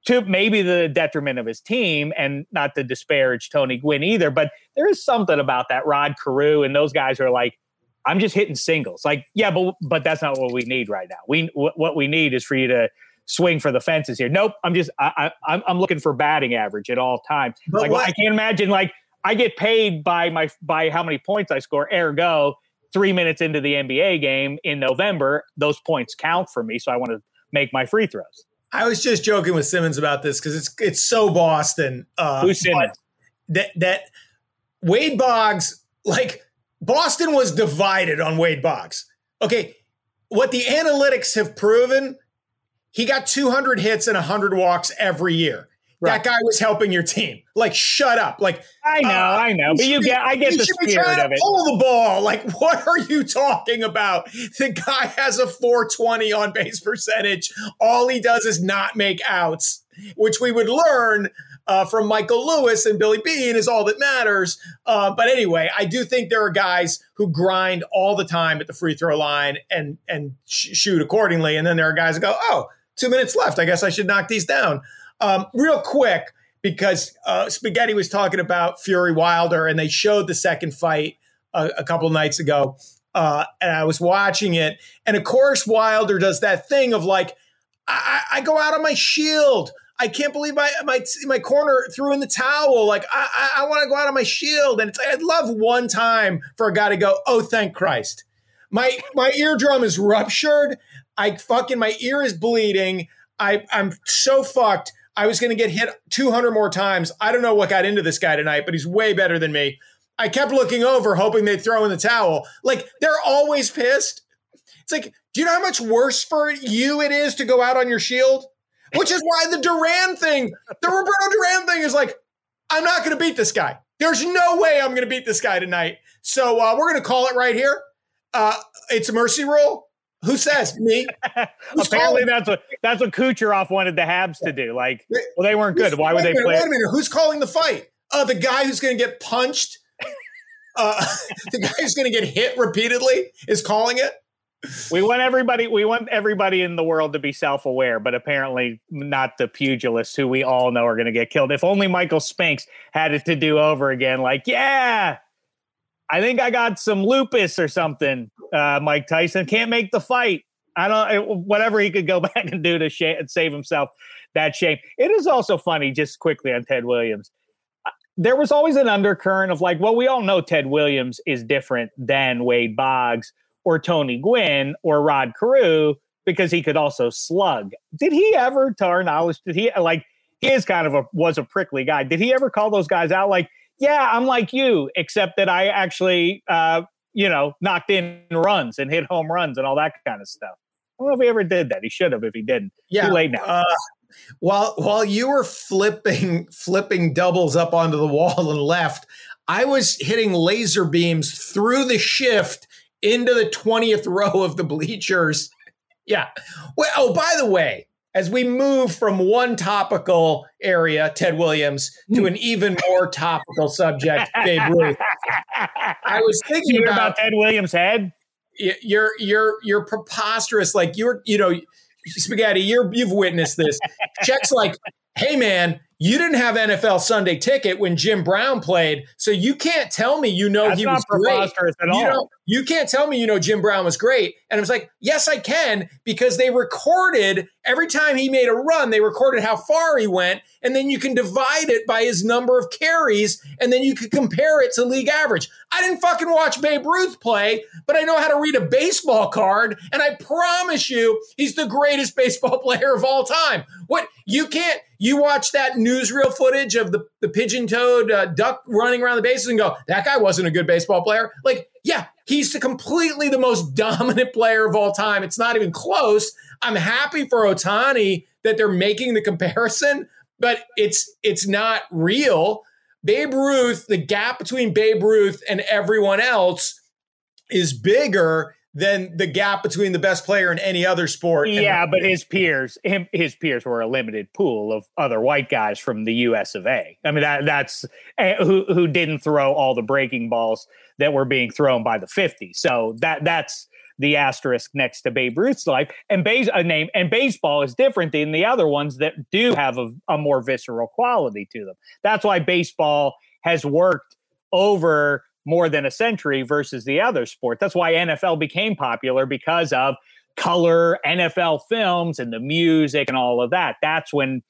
C: to maybe the detriment of his team, and not to disparage Tony Gwynn either, but there is something about that Rod Carew and those guys are like, I'm just hitting singles. Like, yeah, but but that's not what we need right now. We what we need is for you to swing for the fences here. Nope, I'm just I, I I'm looking for batting average at all times. But like what? I can't imagine like I get paid by my by how many points I score. Ergo, three minutes into the NBA game in November, those points count for me. So I want to make my free throws.
D: I was just joking with Simmons about this because it's it's so Boston.
C: Uh, Who's Simmons?
D: That that Wade Boggs, like Boston was divided on Wade Boggs. Okay, what the analytics have proven, he got 200 hits and 100 walks every year. Right. That guy was helping your team. Like, shut up. Like,
C: I know, uh, I know, but you get, I get the spirit of it.
D: Pull the ball. Like, what are you talking about? The guy has a 420 on base percentage. All he does is not make outs. which we would learn uh, from Michael Lewis and Billy Beane is all that matters. Uh, but anyway, I do think there are guys who grind all the time at the free throw line and and sh- shoot accordingly, and then there are guys who go, "Oh, two minutes left. I guess I should knock these down." Um, real quick, because uh, Spaghetti was talking about Fury Wilder, and they showed the second fight a, a couple nights ago, uh, and I was watching it, and of course Wilder does that thing of like, I, I go out on my shield. I can't believe my my my corner threw in the towel. Like I I, I want to go out on my shield, and it's I'd love one time for a guy to go, oh thank Christ, my my eardrum is ruptured. I fucking my ear is bleeding. I I'm so fucked. I was going to get hit 200 more times. I don't know what got into this guy tonight, but he's way better than me. I kept looking over, hoping they'd throw in the towel. Like they're always pissed. It's like, do you know how much worse for you it is to go out on your shield? which is why the Duran thing, the Roberto Duran thing is like, I'm not going to beat this guy. There's no way I'm going to beat this guy tonight. So uh, we're going to call it right here. Uh, it's a mercy rule. Who says me?
C: Apparently, that's what that's what Kucherov wanted the Habs to do. Like, well, they weren't good. Why would they
D: minute,
C: play?
D: Wait a minute. Who's calling the fight? Uh, the guy who's going to get punched. Uh, the guy who's going to get hit repeatedly is calling it
C: we want everybody we want everybody in the world to be self-aware but apparently not the pugilists who we all know are going to get killed if only michael spinks had it to do over again like yeah i think i got some lupus or something uh, mike tyson. Can't make the fight. I don't whatever he could go back and do to sh- save himself that shame. It is also funny just quickly on ted williams. Uh, there was always an undercurrent of like well we all know ted williams is different than wade boggs or Tony Gwynn or Rod Carew because he could also slug. Did he ever, to our knowledge, did he like he is kind of a was a prickly guy. Did he ever call those guys out? Like, yeah, I'm like you, except that I actually uh, you know, knocked in runs and hit home runs and all that kind of stuff. I don't know if he ever did that. He should have if he didn't.
D: Yeah.
C: Too late now. Uh,
D: while while you were flipping flipping doubles up onto the wall and left, I was hitting laser beams through the shift into the 20th row of the bleachers. Yeah. Well, oh, by the way, as we move from one topical area, Ted Williams, to an even more topical subject, Babe Ruth. I was thinking about,
C: about, Ted Williams' head.
D: You're you're you're preposterous. Like you're you know, spaghetti. You're you've witnessed this. Checks like, hey man, you didn't have NFL Sunday ticket when Jim Brown played, so you can't tell me you know
C: That's
D: he was great.
C: At all.
D: You, know, you can't tell me you know Jim Brown was great. And I was like, yes, I can, because they recorded every time he made a run, they recorded how far he went, and then you can divide it by his number of carries, and then you could compare it to league average. I didn't fucking watch Babe Ruth play, but I know how to read a baseball card, and I promise you, he's the greatest baseball player of all time. What you can't you watch that newsreel footage of the, the pigeon toed uh, duck running around the bases and go, that guy wasn't a good baseball player. Like, yeah, he's completely the most dominant player of all time. It's not even close. I'm happy for Ohtani that they're making the comparison, but it's it's not real. Babe Ruth, the gap between Babe Ruth and everyone else is bigger than the gap between the best player in any other sport.
C: Yeah, but his peers, him, his peers were a limited pool of other white guys from the U.S. of A. I mean, that that's eh, who who didn't throw all the breaking balls that were being thrown by the 50. So that that's the asterisk next to Babe Ruth's life. And base a name and baseball is different than the other ones that do have a, a more visceral quality to them. That's why baseball has worked over more than a century versus the other sport. That's why NFL became popular because of color NFL films and the music and all of that. That's when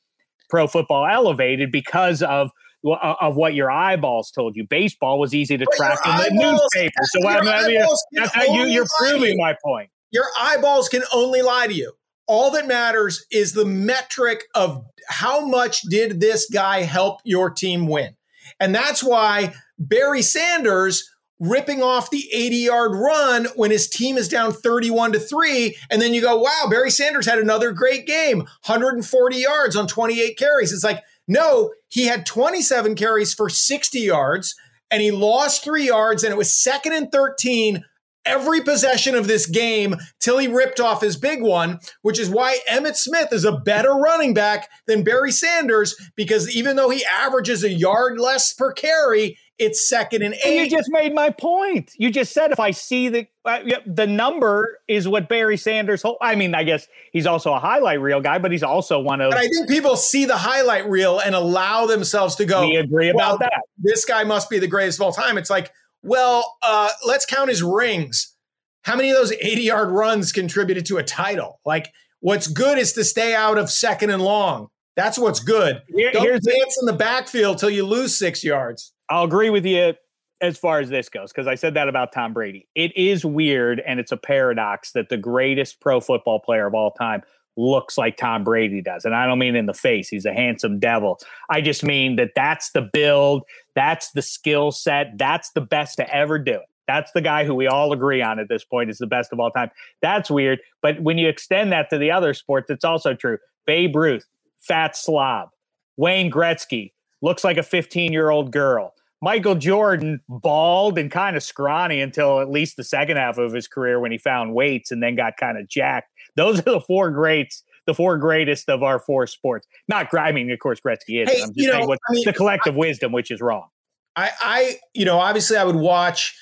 C: pro football elevated because of uh, of what your eyeballs told you. Baseball was easy to track in the newspaper. So I mean, that's how you, you're proving my point.
D: Your eyeballs can only lie to you. All that matters is the metric of how much did this guy help your team win. And that's why Barry Sanders ripping off the 80 yard run when his team is down 31 to 3 and then you go wow Barry Sanders had another great game 140 yards on 28 carries. It's like no he had 27 carries for 60 yards and he lost 3 yards and it was second and 13 every possession of this game till he ripped off his big one, which is why Emmitt Smith is a better running back than Barry Sanders because even though he averages a yard less per carry, it's second and eight.
C: You just made my point. You just said if I see the uh, the number is what Barry Sanders. I mean, I guess he's also a highlight reel guy, but he's also one of.
D: But I think people see the highlight reel and allow themselves to go.
C: We agree
D: well,
C: about that.
D: This guy must be the greatest of all time. It's like, well, uh, let's count his rings. How many of those 80 yard runs contributed to a title? Like, what's good is to stay out of second and long. That's what's good. Here, Don't dance the, in the backfield till you lose six yards.
C: I'll agree with you as far as this goes because I said that about Tom Brady. It is weird and it's a paradox that the greatest pro football player of all time looks like Tom Brady does. And I don't mean in the face, he's a handsome devil. I just mean that that's the build, that's the skill set, that's the best to ever do it. That's the guy who we all agree on at this point is the best of all time. That's weird. But when you extend that to the other sports, it's also true. Babe Ruth, fat slob. Wayne Gretzky looks like a 15 year old girl. Michael Jordan, bald and kind of scrawny until at least the second half of his career when he found weights and then got kind of jacked. Those are the four greats, the four greatest of our four sports. Not, I mean, of course, Gretzky is. Hey, I'm just you know, saying what I mean, the collective I, wisdom, which is wrong.
D: I, I, you know, obviously I would watch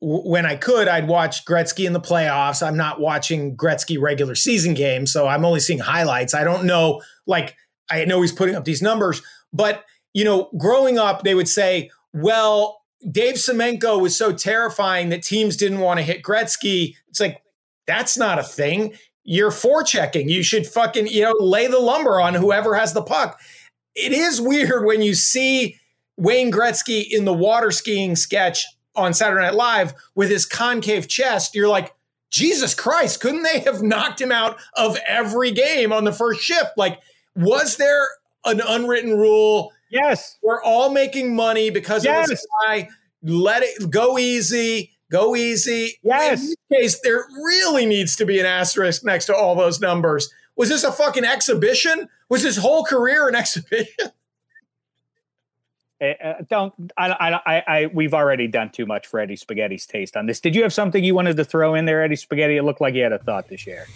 D: when I could, I'd watch Gretzky in the playoffs. I'm not watching Gretzky regular season games, so I'm only seeing highlights. I don't know, like, I know he's putting up these numbers, but, you know, growing up, they would say, well, Dave Semenko was so terrifying that teams didn't want to hit Gretzky. It's like, that's not a thing. You're forechecking. You should fucking, you know, lay the lumber on whoever has the puck. It is weird when you see Wayne Gretzky in the water skiing sketch on Saturday Night Live with his concave chest. You're like, Jesus Christ, couldn't they have knocked him out of every game on the first shift? Like, was there an unwritten rule?
C: Yes.
D: We're all making money because yes. of this guy. Let it go easy. Go easy.
C: Yes. In
D: this case, there really needs to be an asterisk next to all those numbers. Was this a fucking exhibition? Was his whole career an exhibition?
C: Uh, don't I, I, I, we've already done too much for Eddie Spaghetti's taste on this. Did you have something you wanted to throw in there, Eddie Spaghetti? It looked like you had a thought to share.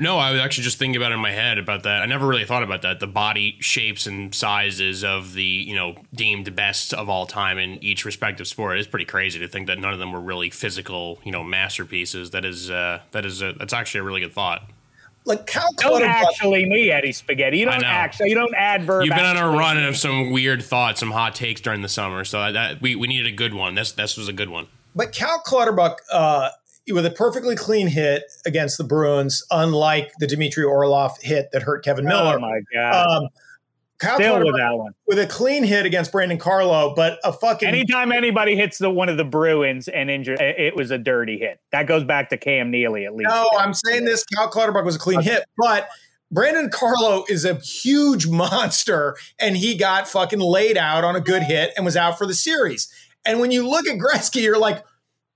E: No, I was actually just thinking about it in my head about that. I never really thought about that. The body shapes and sizes of the, you know, deemed best of all time in each respective sport. It's pretty crazy to think that none of them were really physical, you know, masterpieces. That is, uh, that is, a, that's actually a really good thought
D: like Cal
C: don't actually me Eddie Spaghetti. You don't actually. You don't adverb.
E: You've been on a run of some weird thoughts, some hot takes during the summer. So that we, we needed a good one. This this was a good one.
D: But Cal Clutterbuck, uh, with a perfectly clean hit against the Bruins, unlike the Dmitry Orlov hit that hurt Kevan Miller.
C: Oh my god! Um, Kyle Still with that one.
D: With a clean hit against Brandon Carlo, but a fucking.
C: Anytime anybody hits the one of the Bruins and injure, it was a dirty hit. That goes back to Cam Neely at least.
D: No, I'm saying this. Cal Clutterbuck was a clean okay. hit, but Brandon Carlo is a huge monster, and he got fucking laid out on a good hit and was out for the series. And when you look at Gretzky, you're like,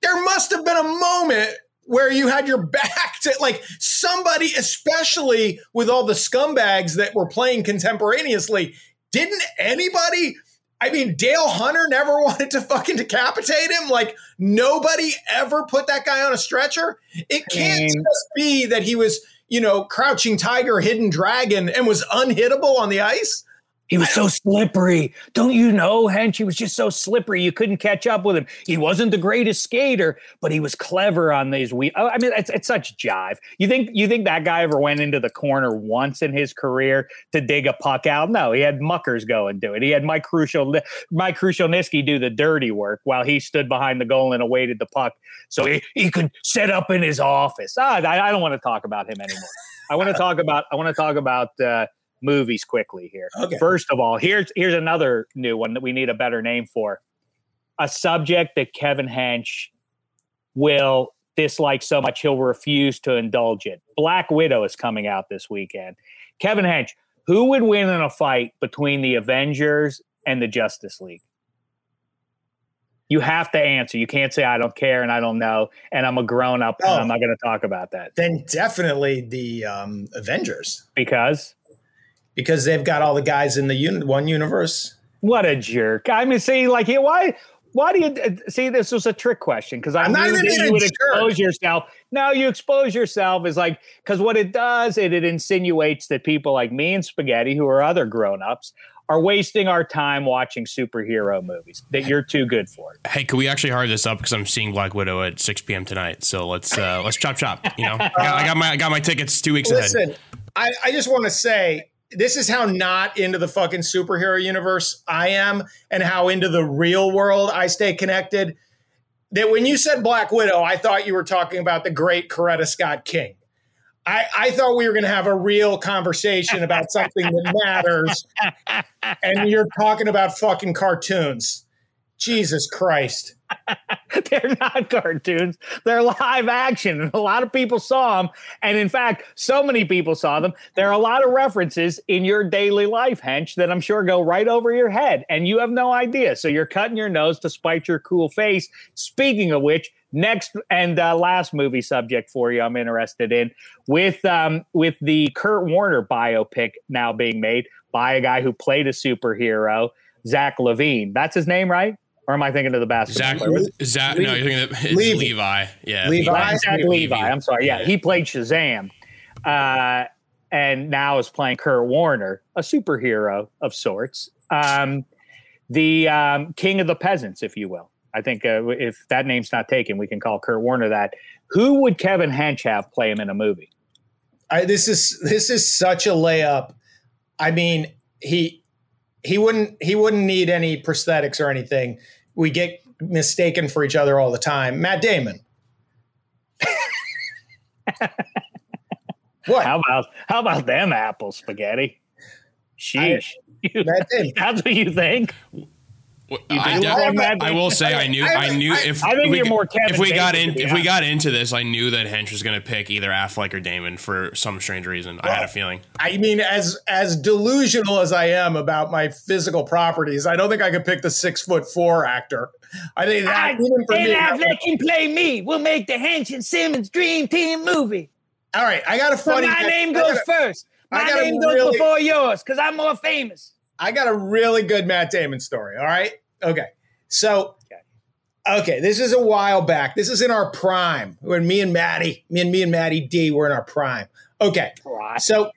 D: there must have been a moment where you had your back to like somebody, especially with all the scumbags that were playing contemporaneously. Didn't anybody? I mean, Dale Hunter never wanted to fucking decapitate him. Like nobody ever put that guy on a stretcher. It can't I mean, just be that he was, you know, crouching tiger, hidden dragon, and was unhittable on the ice.
C: He was so slippery. Don't you know, Hench? He was just so slippery. You couldn't catch up with him. He wasn't the greatest skater, but he was clever on these. We, I mean, it's, it's such jive. You think you think that guy ever went into the corner once in his career to dig a puck out? No, he had muckers go and do it. He had Mike Crucial, Mike Krushelnyski do the dirty work while he stood behind the goal and awaited the puck, so he, he could set up in his office. Ah, I, I don't want to talk about him anymore. I want to talk about. I want to talk about. Uh, movies quickly here. Okay. First of all, here's here's another new one that we need a better name for. A subject that Kevin Hench will dislike so much he'll refuse to indulge it. Black Widow is coming out this weekend. Kevin Hench, who would win in a fight between the Avengers and the Justice League? You have to answer. You can't say I don't care and I don't know and I'm a grown up oh, and I'm not going to talk about that.
D: Then definitely the um, Avengers.
C: Because
D: because they've got all the guys in the un- one universe.
C: What a jerk! I mean, see, like, why? Why do you uh, see? This was a trick question because I
D: I'm not
C: knew
D: even
C: you would
D: a
C: expose
D: jerk.
C: yourself. No, you expose yourself is like because what it does, it it insinuates that people like me and Spaghetti, who are other grown ups, are wasting our time watching superhero movies that you're too good for.
E: Hey, can we actually hurry this up because I'm seeing Black Widow at 6 p.m. tonight? So let's uh, let's chop chop. You know, I got, I got my I got my tickets two weeks ahead.
D: Listen, I, I just want to say this is how not into the fucking superhero universe I am and how into the real world I stay connected. That when you said Black Widow, I thought you were talking about the great Coretta Scott King. I, I thought we were going to have a real conversation about something that matters. And you're talking about fucking cartoons. Jesus Christ.
C: They're not cartoons. They're live action. A lot of people saw them. And in fact, so many people saw them. There are a lot of references in your daily life, Hench, that I'm sure go right over your head. And you have no idea. So you're cutting your nose to spite your cool face. Speaking of which, next and uh, last movie subject for you I'm interested in with um, with the Kurt Warner biopic now being made by a guy who played a superhero, Zach Levine. That's his name, right? Or am I thinking of the basketball
E: Zach,
C: player?
E: Zach, no, you're thinking of,
D: Levi.
E: Levi. Yeah,
D: Levi.
C: Zach Zach
D: Levi.
C: Levi. I'm sorry. Yeah, he played Shazam, uh, and now is playing Kurt Warner, a superhero of sorts, um, the um, king of the peasants, if you will. I think uh, if that name's not taken, we can call Kurt Warner that. Who would Kevin Hench have play him in a movie?
D: I, this is this is such a layup. I mean, he he wouldn't he wouldn't need any prosthetics or anything. We get mistaken for each other all the time. Matt Damon. what?
C: How about how about them apple spaghetti? Sheesh. You-
D: Matt Damon.
C: that's what you think?
E: I, def- I will say I knew
D: I-
E: I knew if
C: I think
E: we,
C: you're more Kevin
E: if we got in if we got into this I knew that Hench was going to pick either Affleck or Damon for some strange reason. I had a feeling.
D: I mean, as as delusional as I am about my physical properties, I don't think I could pick the six foot four actor. I think that even for me. that was-
C: can play me. We'll make the Hench and Simmons Dream Team movie.
D: all right, I got a funny. I got a-
C: first.
D: my name goes really-
C: yours because I'm more famous.
D: I got a really good Matt Damon story. All right. Okay. So, okay, this is a while back. This is in our prime when me and Maddie, me and me and Maddie D were in our prime. Okay. So,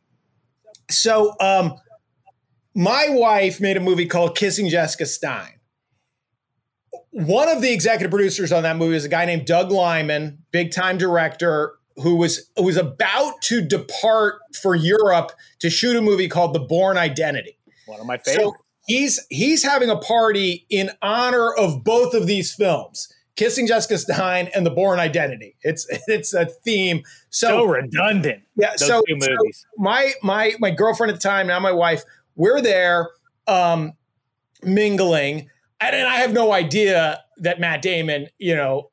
D: so, um, my wife made a movie called Kissing Jessica Stein. One of the executive producers on that movie is a guy named Doug Liman, big time director who was who was about to depart for Europe to shoot a movie called The Bourne Identity.
C: One of my favorites.
D: So he's he's having a party in honor of both of these films, Kissing Jessica Stein and The Bourne Identity. It's it's a theme.
C: so
D: So,
C: redundant.
D: yeah,
C: Those
D: so,
C: two
D: so my my my girlfriend at the time, now my wife, we're there um, mingling, and, and I have no idea that Matt Damon, you know,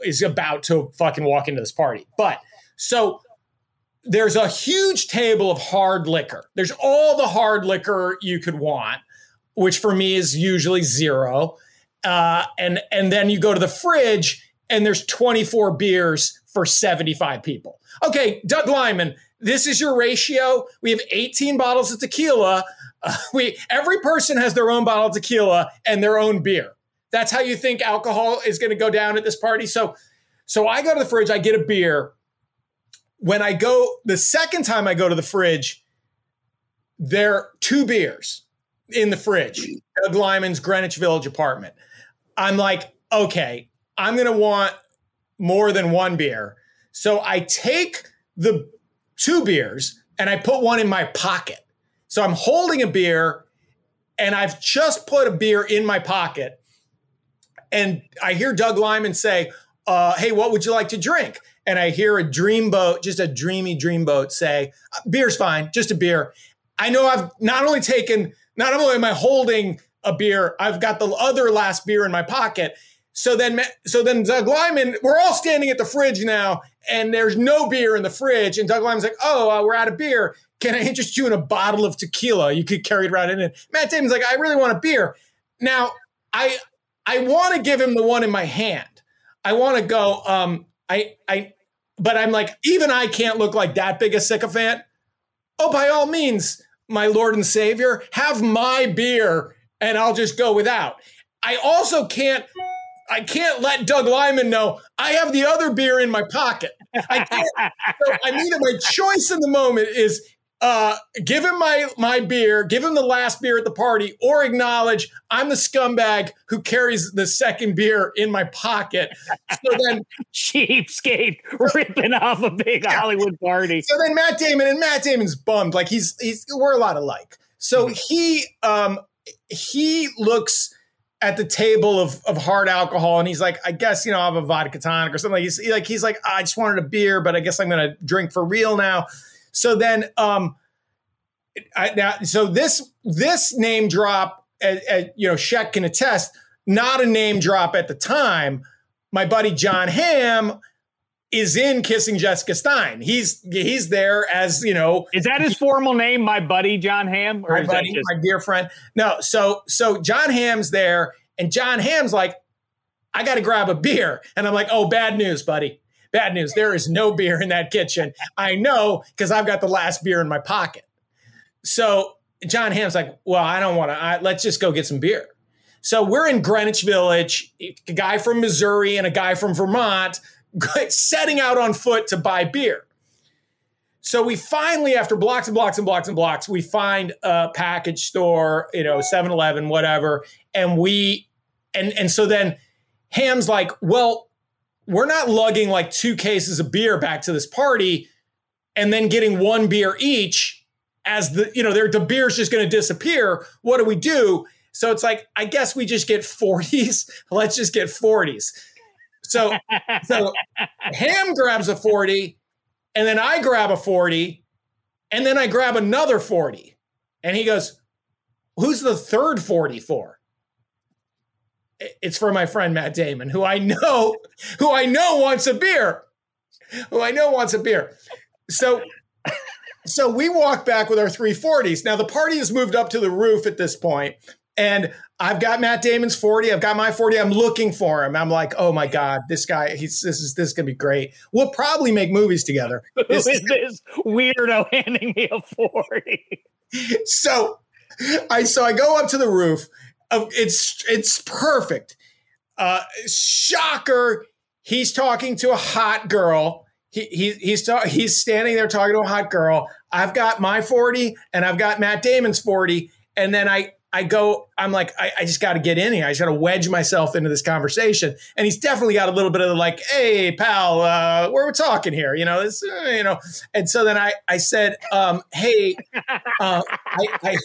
D: is about to fucking walk into this party. But so there's a huge table of hard liquor. There's all the hard liquor you could want, which for me is usually zero. Uh, and and then you go to the fridge and there's 24 beers for 75 people. Okay, Doug Liman, this is your ratio. We have 18 bottles of tequila. Uh, we every person has their own bottle of tequila and their own beer. That's how you think alcohol is going to go down at this party. So so I go to the fridge, I get a beer. When I go the second time I go to the fridge, there are two beers in the fridge. Doug Liman's Greenwich Village apartment. I'm like, okay, I'm to want more than one beer. So I take the two beers and I put one in my pocket. So I'm holding a beer and I've just put a beer in my pocket. And I hear Doug Liman say, uh, Hey, what would you like to drink? And I hear a dreamboat, just a dreamy dreamboat say, Beer's fine, just a beer. I know I've not only taken, not only am I holding a beer, I've got the other last beer in my pocket. So then, so then Doug Liman, we're all standing at the fridge now, and there's no beer in the fridge. And Doug Liman's like, "Oh, uh, we're out of beer. Can I interest you in a bottle of tequila? You could carry it around in it." Matt Damon's like, "I really want a beer." Now, I I want to give him the one in my hand. I want to go. Um, I I, but I'm like, even I can't look like that big a sycophant. Oh, by all means, my Lord and Savior, have my beer, and I'll just go without. I also can't I can't let Doug Liman know I have the other beer in my pocket. I can't. so I mean, my choice in the moment is uh, give him my my beer, give him the last beer at the party, or acknowledge I'm the scumbag who carries the second beer in my pocket. So then,
C: cheapskate ripping off a big yeah. Hollywood party.
D: So then, Matt Damon and Matt Damon's bummed, like he's he's we're a lot alike. So mm-hmm. he um he looks at the table of, of hard alcohol and he's like, I guess, you know, I have a vodka tonic or something. He's like, he's like, I just wanted a beer, but I guess I'm going to drink for real now. So then, um, I, now, so this this name drop, as, as, you know, Sheck can attest, not a name drop at the time. My buddy Jon Hamm is in Kissing Jessica Stein. He's he's there as you know.
C: Is that his formal name, my buddy Jon Hamm,
D: or my buddy, just- my dear friend? No, so so Jon Hamm's there, and Jon Hamm's like, I got to grab a beer, and I'm like, oh, bad news, buddy. Bad news. There is no beer in that kitchen. I know because I've got the last beer in my pocket. So Jon Hamm's like, well, I don't want to. Let's just go get some beer. So we're in Greenwich Village. A guy from Missouri and a guy from Vermont setting out on foot to buy beer. So we finally, after blocks and blocks and blocks and blocks, we find a package store, you know, 7-Eleven, whatever, and we and and so then Hamm's like, well, we're not lugging like two cases of beer back to this party and then getting one beer each as the you know the beer's just going to disappear. What do we do? So it's like i guess we just get 40s let's just get 40s so so Hamm grabs a 40 and then i grab a 40 and then i grab another 40 and he goes who's the third 40 for it's for my friend Matt Damon, who I know, who I know wants a beer, who I know wants a beer. So, so we walk back with our 340s. Now the party has moved up to the roof at this point, and I've got Matt Damon's 40. I've got my 40. I'm looking for him. I'm like, oh my god, this guy. He's this is this is gonna be great. We'll probably make movies together.
C: This is this weirdo handing me a 40?
D: So, I so I go up to the roof it's it's perfect. Uh, shocker! He's talking to a hot girl. He, he he's ta- he's standing there talking to a hot girl. I've got my forty, and I've got Matt Damon's forty, and then I I go, I'm like, I, I just got to get in here. I just got to wedge myself into this conversation. And he's definitely got a little bit of the like, hey, pal, uh, we're talking here, you know, this, uh, you know. And so then I, I said, um, hey, uh, I, I,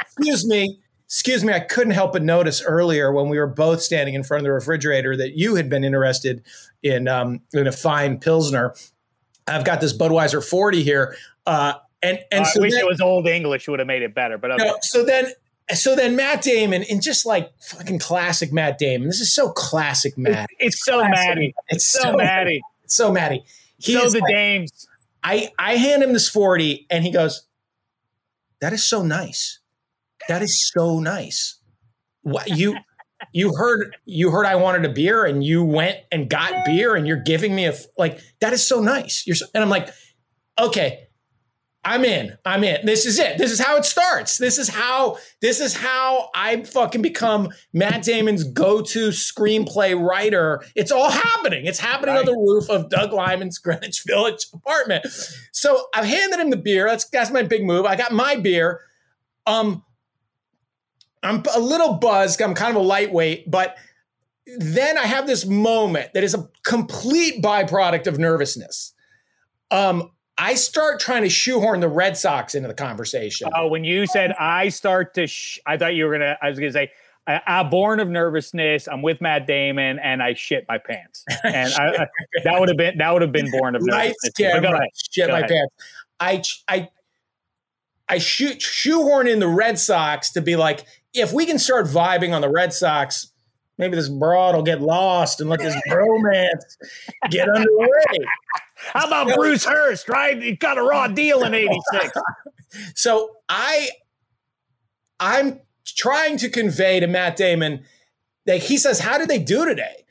D: excuse me, excuse me, I couldn't help but notice earlier when we were both standing in front of the refrigerator that you had been interested in um, in a fine pilsner. I've got this Budweiser 40 here. Uh, and and
C: uh,
D: so
C: I wish
D: then,
C: it was old English would have made it better, but okay.
D: no, so then so then Matt Damon in just like fucking classic Matt Damon. This is so classic Matt.
C: It's, it's so Matty.
D: It's
C: so, so Matty.
D: It's so Matty.
C: He so the like, dames.
D: I I hand him this 40 and he goes, That is so nice. That is so nice. What you you heard you heard I wanted a beer and you went and got beer and you're giving me a like that is so nice. You're so, and I'm like, okay, I'm in. I'm in. This is it. This is how it starts. This is how this is how I fucking become Matt Damon's go-to screenplay writer. It's all happening. It's happening right. on the roof of Doug Liman's Greenwich Village apartment. So I've handed him the beer. That's that's my big move. I got my beer. Um, I'm a little buzzed. I'm kind of a lightweight, but then I have this moment that is a complete byproduct of nervousness. Um, I start trying to shoehorn the Red Sox into the conversation.
C: Oh, when you said I start to, sh- I thought you were gonna. I was gonna say, I, am born of nervousness. I'm with Matt Damon, and I shit my pants. And I, I, that would have been that would have been born of nervousness.
D: Camera, shit go my ahead. pants. I I I shoot shoehorn in the Red Sox to be like, if we can start vibing on the Red Sox, maybe this broad will get lost and let this romance get underway.
C: How about so, Bruce Hurst, right? He got a raw deal in 86.
D: so I I'm trying to convey to Matt Damon that he says, How did they do today?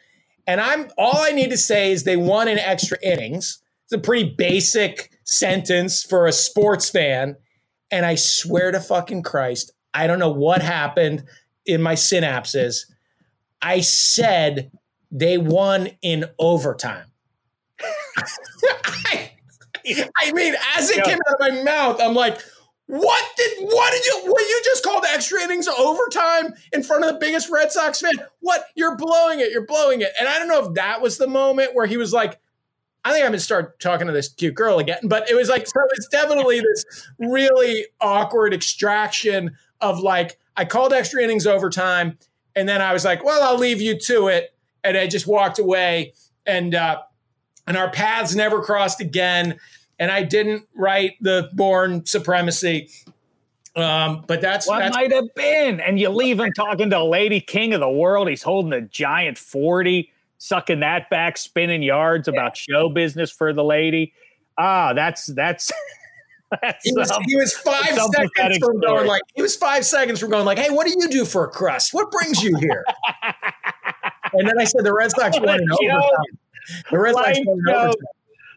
D: And I'm all I need to say is they won in extra innings. It's a pretty basic sentence for a sports fan. And I swear to fucking Christ, I don't know what happened in my synapses. I said they won in overtime. I, I mean, as it
C: Yeah.
D: came out of my mouth, I'm like, what did what did you what you just called extra innings overtime in front of the biggest Red Sox fan? What you're blowing it, you're blowing it. And I don't know if that was the moment where he was like, I think I'm gonna start talking to this cute girl again. But it was like so it's definitely this really awkward extraction of like, I called extra innings overtime, and then I was like, well, I'll leave you to it. And I just walked away and uh and our paths never crossed again. And I didn't write the Bourne Supremacy. Um, but that's
C: What
D: that's
C: might have been? And you leave him talking to a lady king of the world. He's holding a giant 40, sucking that back, spinning yards about show business for the lady. Ah, that's that's that's
D: he was,
C: um,
D: he was five seconds
C: pathetic
D: from going
C: story.
D: like he was five seconds from going like, hey, what do you do for a crust? What brings you here? and then I said the Red Sox
C: What
D: won
C: a
D: in
C: joke.
D: overtime. The Red Sox won in
C: joke.
D: overtime.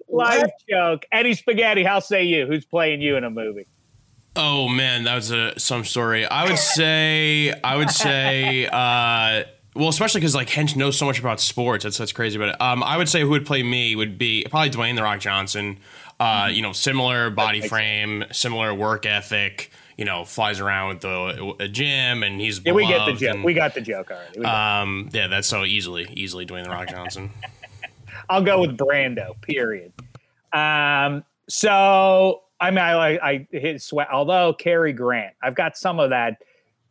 C: life
D: What?
C: joke. Eddie Spaghetti, how say you? Who's playing you in a movie?
E: Oh man, that was a some story. I would say I would say uh well, especially because like Hench knows so much about sports. That's that's crazy about it. Um, I would say who would play me would be probably Dwayne the Rock Johnson. Uh, you know, similar body frame, similar work ethic. You know, flies around with the a gym, and he's
C: Yeah, we get the joke.
E: and,
C: We got the joke already.
E: Um, yeah, that's so easily easily Dwayne the Rock Johnson.
C: I'll go with Brando. Period. Um, so I mean, I like I hit sweat. Although Cary Grant, I've got some of that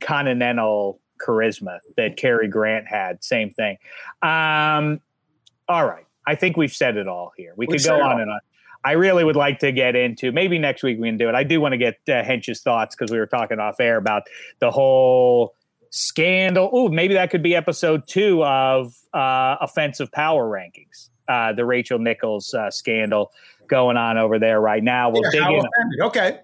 C: continental charisma that Cary Grant had. Same thing. Um, all right, I think we've said it all here. We
D: We've
C: could go on
D: all.
C: and on. I really would like to get into maybe next week we can do it. I do want to get uh, Hench's thoughts because we were talking off air about the whole scandal. Oh, maybe that could be episode two of uh, offensive power rankings. Uh, the Rachel Nichols uh, scandal going on over there right now. We'll
D: Yeah,
C: dig in.
D: offended. Okay.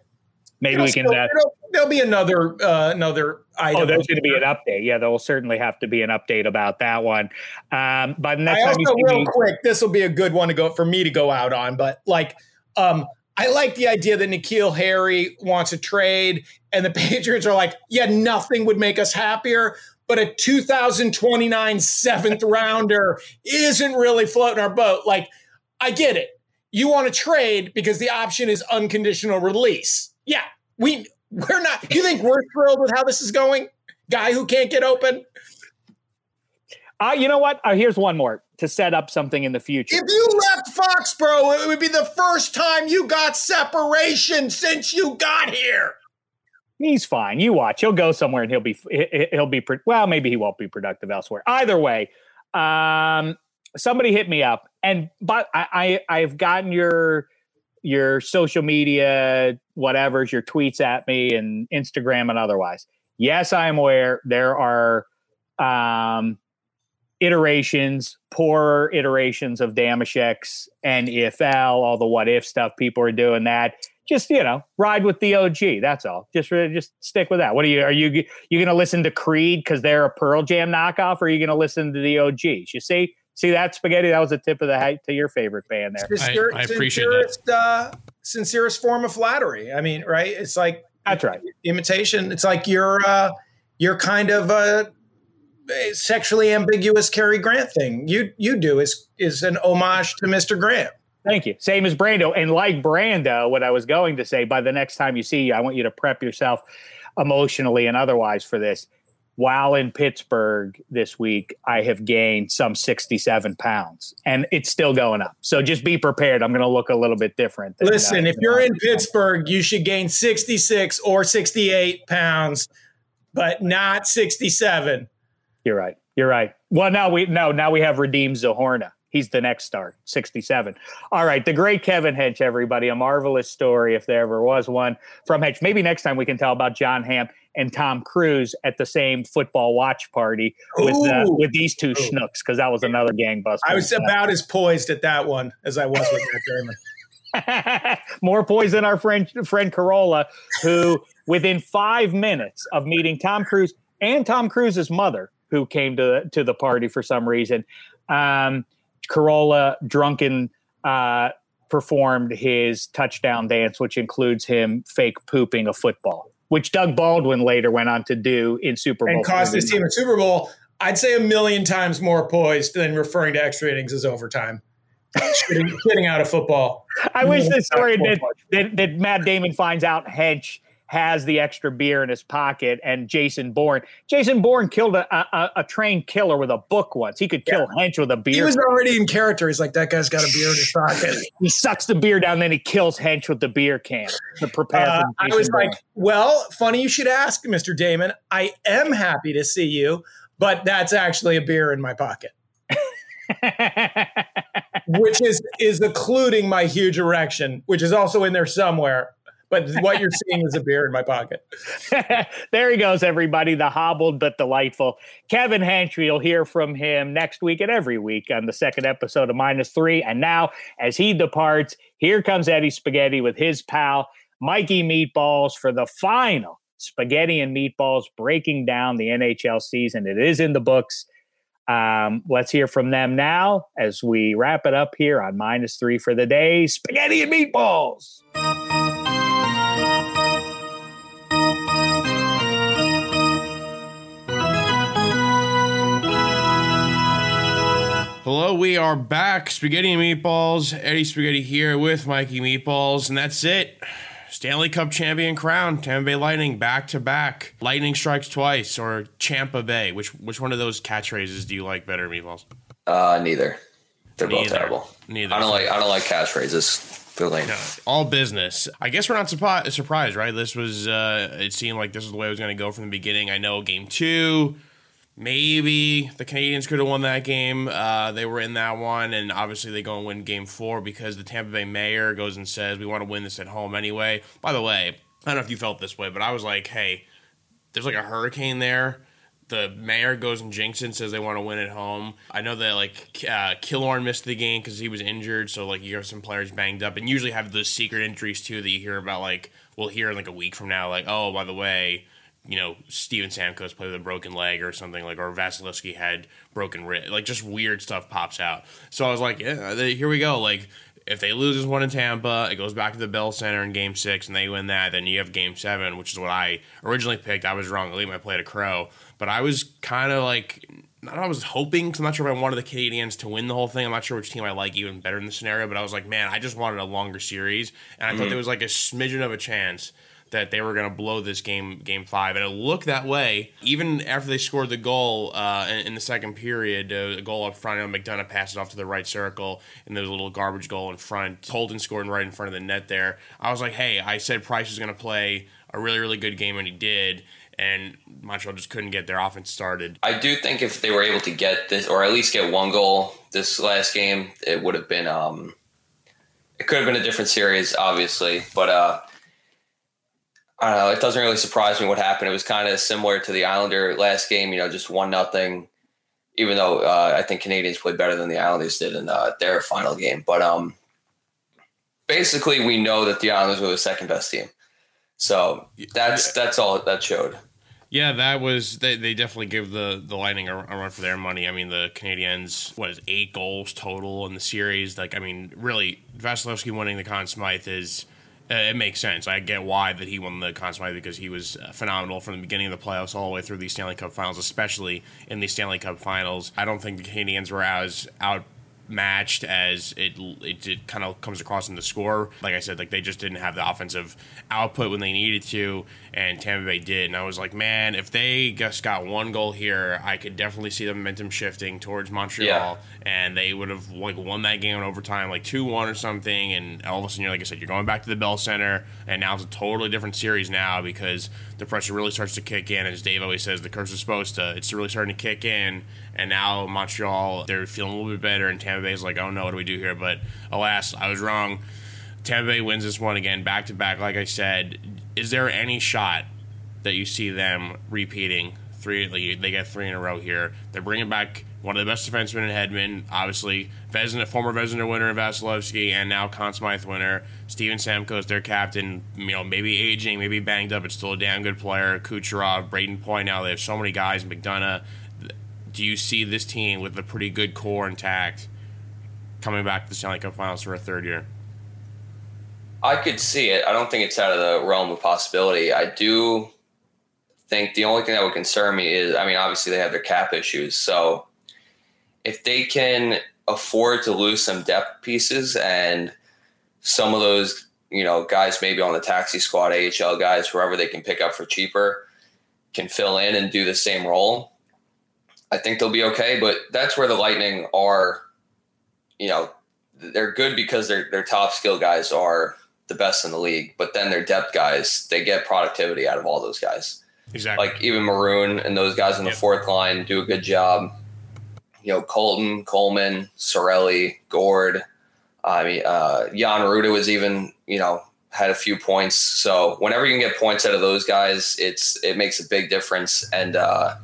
C: Maybe
D: It'll
C: we can.
D: still-
C: Uh,
D: there'll be another uh, another item.
C: oh, there's going to be an update. Yeah, there will certainly have to be an update about that one. Um, by the next
D: I
C: time
D: also real
C: me,
D: quick, this will be a good one to go for me to go out on. But like, um, I like the idea that N'Keal Harry wants a trade, and the Patriots are like, yeah, nothing would make us happier. But a 2029 seventh rounder isn't really floating our boat. Like, I get it. You want to trade because the option is unconditional release. Yeah, we we're not. You think we're thrilled with how this is going? Guy who can't get open.
C: uh, you know what? Uh, here's one more to set up something in the future.
D: If you left Foxborough, it would be the first time you got separation since you got here.
C: He's fine. You watch. He'll go somewhere and he'll be he- he'll be well. Maybe he won't be productive elsewhere. Either way, um, somebody hit me up, and but I, I I've gotten your your social media whatever's your tweets at me and Instagram and otherwise. Yes, I am aware there are um, iterations, poor iterations of Dameshek's and all the what if stuff. People are doing that. Just you know, ride with the OG. That's all. Just just stick with that. What are you? Are you you going to listen to Creed because they're a Pearl Jam knockoff, or are you going to listen to the OGs? You see, see that spaghetti? That was a tip of the hat to your favorite band there.
D: Sincere-
E: I appreciate that.
D: sincerest, uh, sincerest form of flattery. I mean, right? It's like
C: That's right.
D: imitation. It's like you're uh, you're kind of a sexually ambiguous Cary Grant thing. You you do is is an homage to Mr. Grant.
C: Thank you. Same as Brando. And like Brando, what I was going to say, by the next time you see, you, I want you to prep yourself emotionally and otherwise for this. While in Pittsburgh this week, I have gained some 67 pounds and it's still going up. So just be prepared. I'm going to look a little bit different. than,
D: Listen,
C: uh,
D: if you're in Pittsburgh, you should gain 66 or 68 pounds, but not 67.
C: You're right. You're right. Well, now we no, now we have redeemed Zahorna. He's the next star, 67. All right, the great Kevin Hench, everybody. A marvelous story, if there ever was one, from Hench. Maybe next time we can tell about Jon Hamm and Tom Cruise at the same football watch party with uh, with these two schnooks, because that was another gangbuster.
D: I was about as poised at that one as I was with Matt Damon.
C: More poised than our friend friend Carolla, who within five minutes of meeting Tom Cruise and Tom Cruise's mother, who came to the, to the party for some reason, um, Carolla drunken uh, performed his touchdown dance, which includes him fake pooping a football, which Doug Baldwin later went on to do in Super Bowl.
D: and cost his team a Super Bowl. I'd say a million times more poised than referring to extra innings as overtime. Getting, out of football.
C: I wish the story that, that, that Matt Damon finds out Hench has the extra beer in his pocket and Jason Bourne. Jason Bourne killed a, a, a trained killer with a book once. He could kill yeah. Hench with a beer.
D: He was already in character. He's like, that guy's got a beer in his pocket.
C: he sucks the beer down, then he kills Hench with the beer can to prepare uh,
D: I was Bourne. like, well, funny you should ask, Mr. Damon. I am happy to see you, but that's actually a beer in my pocket. which is is occluding my huge erection, which is also in there somewhere but what you're seeing is a beer in my pocket.
C: there he goes, everybody. The hobbled but delightful Kevin Hench. You'll hear from him next week and every week on the second episode of Minus Three. And now, as he departs, here comes Eddie Spaghetti with his pal Mikey Meatballs for the final Spaghetti and Meatballs breaking down the NHL season. It is in the books. Um, let's hear from them now as we wrap it up here on minus three for the day. Spaghetti and meatballs.
E: Hello, we are back. Spaghetti and Meatballs. Eddie Spaghetti here with Mikey Meatballs, and that's it. Stanley Cup champion crown, Tampa Bay Lightning back to back. Lightning strikes twice, or Champa Bay. Which which one of those catchphrases do you like better, Meatballs?
F: Uh, neither. They're neither. both terrible. Neither. I don't like I don't like catchphrases. They're lame. No,
E: all business. I guess we're not surpri- surprised, right? This was. Uh, it seemed like this was the way it was going to go from the beginning. I know game two maybe the Canadiens could have won that game. Uh, they were in that one, and obviously they go and win game four because the Tampa Bay mayor goes and says, We want to win this at home anyway. By the way, I don't know if you felt this way, but I was like, Hey, there's like a hurricane there. The mayor goes and jinxes says they want to win at home. I know that like uh, Killorn missed the game because he was injured, so like you have some players banged up, and usually have those secret injuries too that you hear about. Like we'll hear in like a week from now, like oh by the way, you know, Steven Stamkos played with a broken leg or something like, or Vasilevskiy had broken wrist, like just weird stuff pops out. So I was like, yeah, here we go. Like if they lose this one in Tampa, it goes back to the Bell Center in Game Six, and they win that. Then you have Game Seven, which is what I originally picked. I was wrong. I leave my play to Crow, but I was kind of like. I was hoping because I'm not sure if I wanted the Canadiens to win the whole thing. I'm not sure which team I like even better in the scenario, but I was like, man, I just wanted a longer series, and I mm-hmm. thought there was like a smidgen of a chance that they were going to blow this game, game five, and it looked that way. Even after they scored the goal uh, in, in, the second period, uh, a goal up front, and McDonagh passes off to the right circle, and there's a little garbage goal in front. Colton scored right in front of the net there. I was like, hey, I said Price was going to play a really, really good game, and he did. And Montreal just couldn't get their offense started.
F: I do think if they were able to get this, or at least get one goal this last game, it would have been. Um, it could have been a different series, obviously, but uh, I don't know. It doesn't really surprise me what happened. It was kind of similar to the Islander last game. You know, just one nothing. Even though uh, I think Canadiens played better than the Islanders did in uh, their final game, but um, basically we know that the Islanders were the second best team. So that's that's all that showed.
E: Yeah, that was they, they definitely give the the Lightning a, a, run for their money. I mean, the Canadiens what is eight goals total in the series. Like, I mean, really, Vasilevskiy winning the Conn Smythe is uh, it makes sense. I get why that he won the Conn Smythe because he was uh, phenomenal from the beginning of the playoffs all the way through the Stanley Cup Finals, especially in the Stanley Cup Finals. I don't think the Canadiens were as out matched as it it, it kind of comes across in the score. Like I said, like they just didn't have the offensive output when they needed to, and Tampa Bay did. And I was like, man, if they just got one goal here, I could definitely see the momentum shifting towards Montreal, yeah. and they would have like won that game in overtime, like two one or something. And all of a sudden, you're like I said, you're going back to the Bell Center, and now it's a totally different series now because the pressure really starts to kick in. As Dave always says, the curse is supposed to. It's really starting to kick in and now Montreal, they're feeling a little bit better, and Tampa Bay's like, oh no, what do we do here? But alas, I was wrong. Tampa Bay wins this one again, back to back. Like I said, is there any shot that you see them repeating three? They get three in a row here. They're bringing back one of the best defensemen in Hedman, obviously Vezina, former Vezina winner in Vasilevskiy, and now Conn Smythe winner. Steven Stamkos, their captain. You know, maybe aging, maybe banged up, but still a damn good player. Kucherov, Brayden Point. Now they have so many guys. McDonagh. do you see this team with a pretty good core intact coming back to the Stanley Cup Finals for a third year?
F: I could see it. I don't think it's out of the realm of possibility. I do think the only thing that would concern me is, I mean, obviously they have their cap issues. So if they can afford to lose some depth pieces and some of those, you know, guys maybe on the taxi squad, AHL guys, whoever they can pick up for cheaper, can fill in and do the same role. I think they'll be okay. But that's where the Lightning are, you know, they're good because their their top skill guys are the best in the league. But then their depth guys, they get productivity out of all those guys.
E: Exactly.
F: Like even Maroon and those guys on the
E: Yep.
F: fourth line do a good job. You know, Colton, Coleman, Cirelli, Gord. I mean, uh, Jan Rutta was even, you know, had a few points. So whenever you can get points out of those guys, it's it makes a big difference. And uh,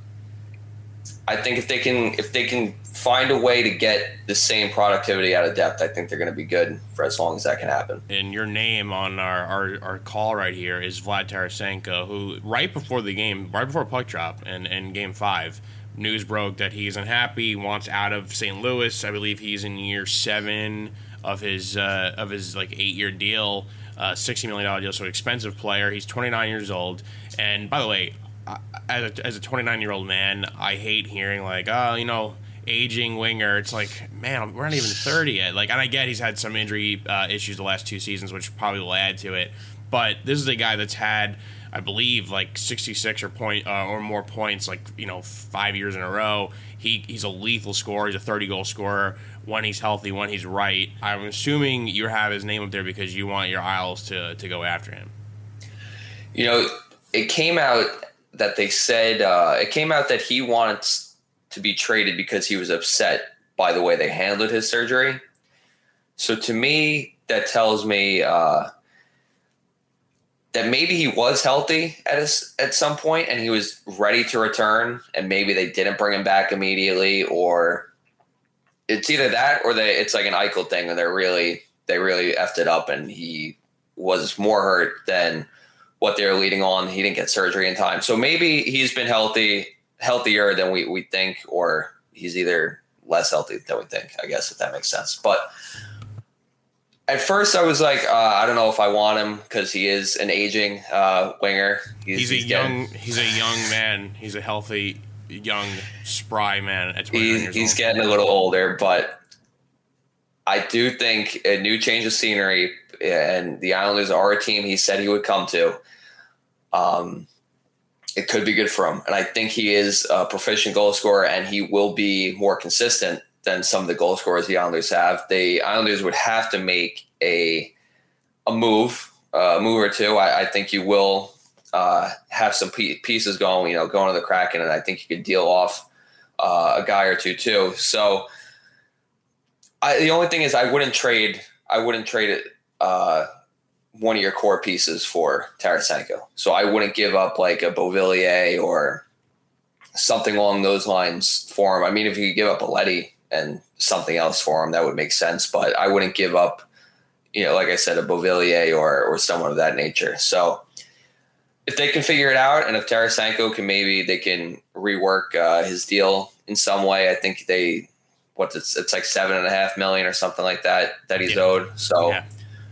F: I think if they can if they can find a way to get the same productivity out of depth, I think they're going to be good for as long as that can happen.
E: and your name on our, our, our call right here is Vlad Tarasenko, who right before the game, right before puck drop and in game five, news broke that he's unhappy, wants out of St. Louis. I believe he's in year seven of his uh, of his like eight year deal, uh, sixty million dollar deal, so expensive player. He's twenty nine years old, and by the way, as a, as a 29 year old man, I hate hearing like, oh, you know, aging winger. It's like, man, we're not even 30 yet. Like, and I get he's had some injury uh, issues the last two seasons, which probably will add to it. But this is a guy that's had, I believe, like 66 or point uh, or more points, like you know, five years in a row. He he's a lethal scorer. He's a 30 goal scorer when he's healthy, when he's right. I'm assuming you have his name up there because you want your Isles to to go after him.
F: You know, it came out that they said uh, it came out that he wants to be traded because he was upset by the way they handled his surgery. So to me, that tells me uh, that maybe he was healthy at at some point and he was ready to return, and maybe they didn't bring him back immediately, or it's either that or they it's like an Eichel thing, and they're really they really effed it up, and he was more hurt than what they were leading on. He didn't get surgery in time. So maybe he's been healthy, healthier than we, we think, or he's either less healthy than we think, I guess, if that makes sense. But at first I was like, uh, I don't know if I want him because he is an aging uh, winger.
E: He's, a
F: getting-
E: young he's a young man. He's a healthy, young, spry man at
F: he's, he's getting a little older, but I do think a new change of scenery and the Islanders are a team he said he would come to. Um, it could be good for him, and I think he is a proficient goal scorer, and he will be more consistent than some of the goal scorers the Islanders have. The Islanders would have to make a a move, uh, a move or two. I, I think you will uh, have some pieces going, you know, going to the Kraken, and I think you could deal off uh, a guy or two too. So I, the only thing is, I wouldn't trade. I wouldn't trade it. Uh, one of your core pieces for Tarasenko. So I wouldn't give up like a Beauvillier or something along those lines for him. I mean, if you give up a Leddy and something else for him, that would make sense. But I wouldn't give up, you know, like I said, a Beauvillier or or someone of that nature. So if they can figure it out, and if Tarasenko can maybe they can rework uh, his deal in some way, I think they what it's it's like seven and a half million or something like that that he's
E: Yeah.
F: owed. So
E: Yeah.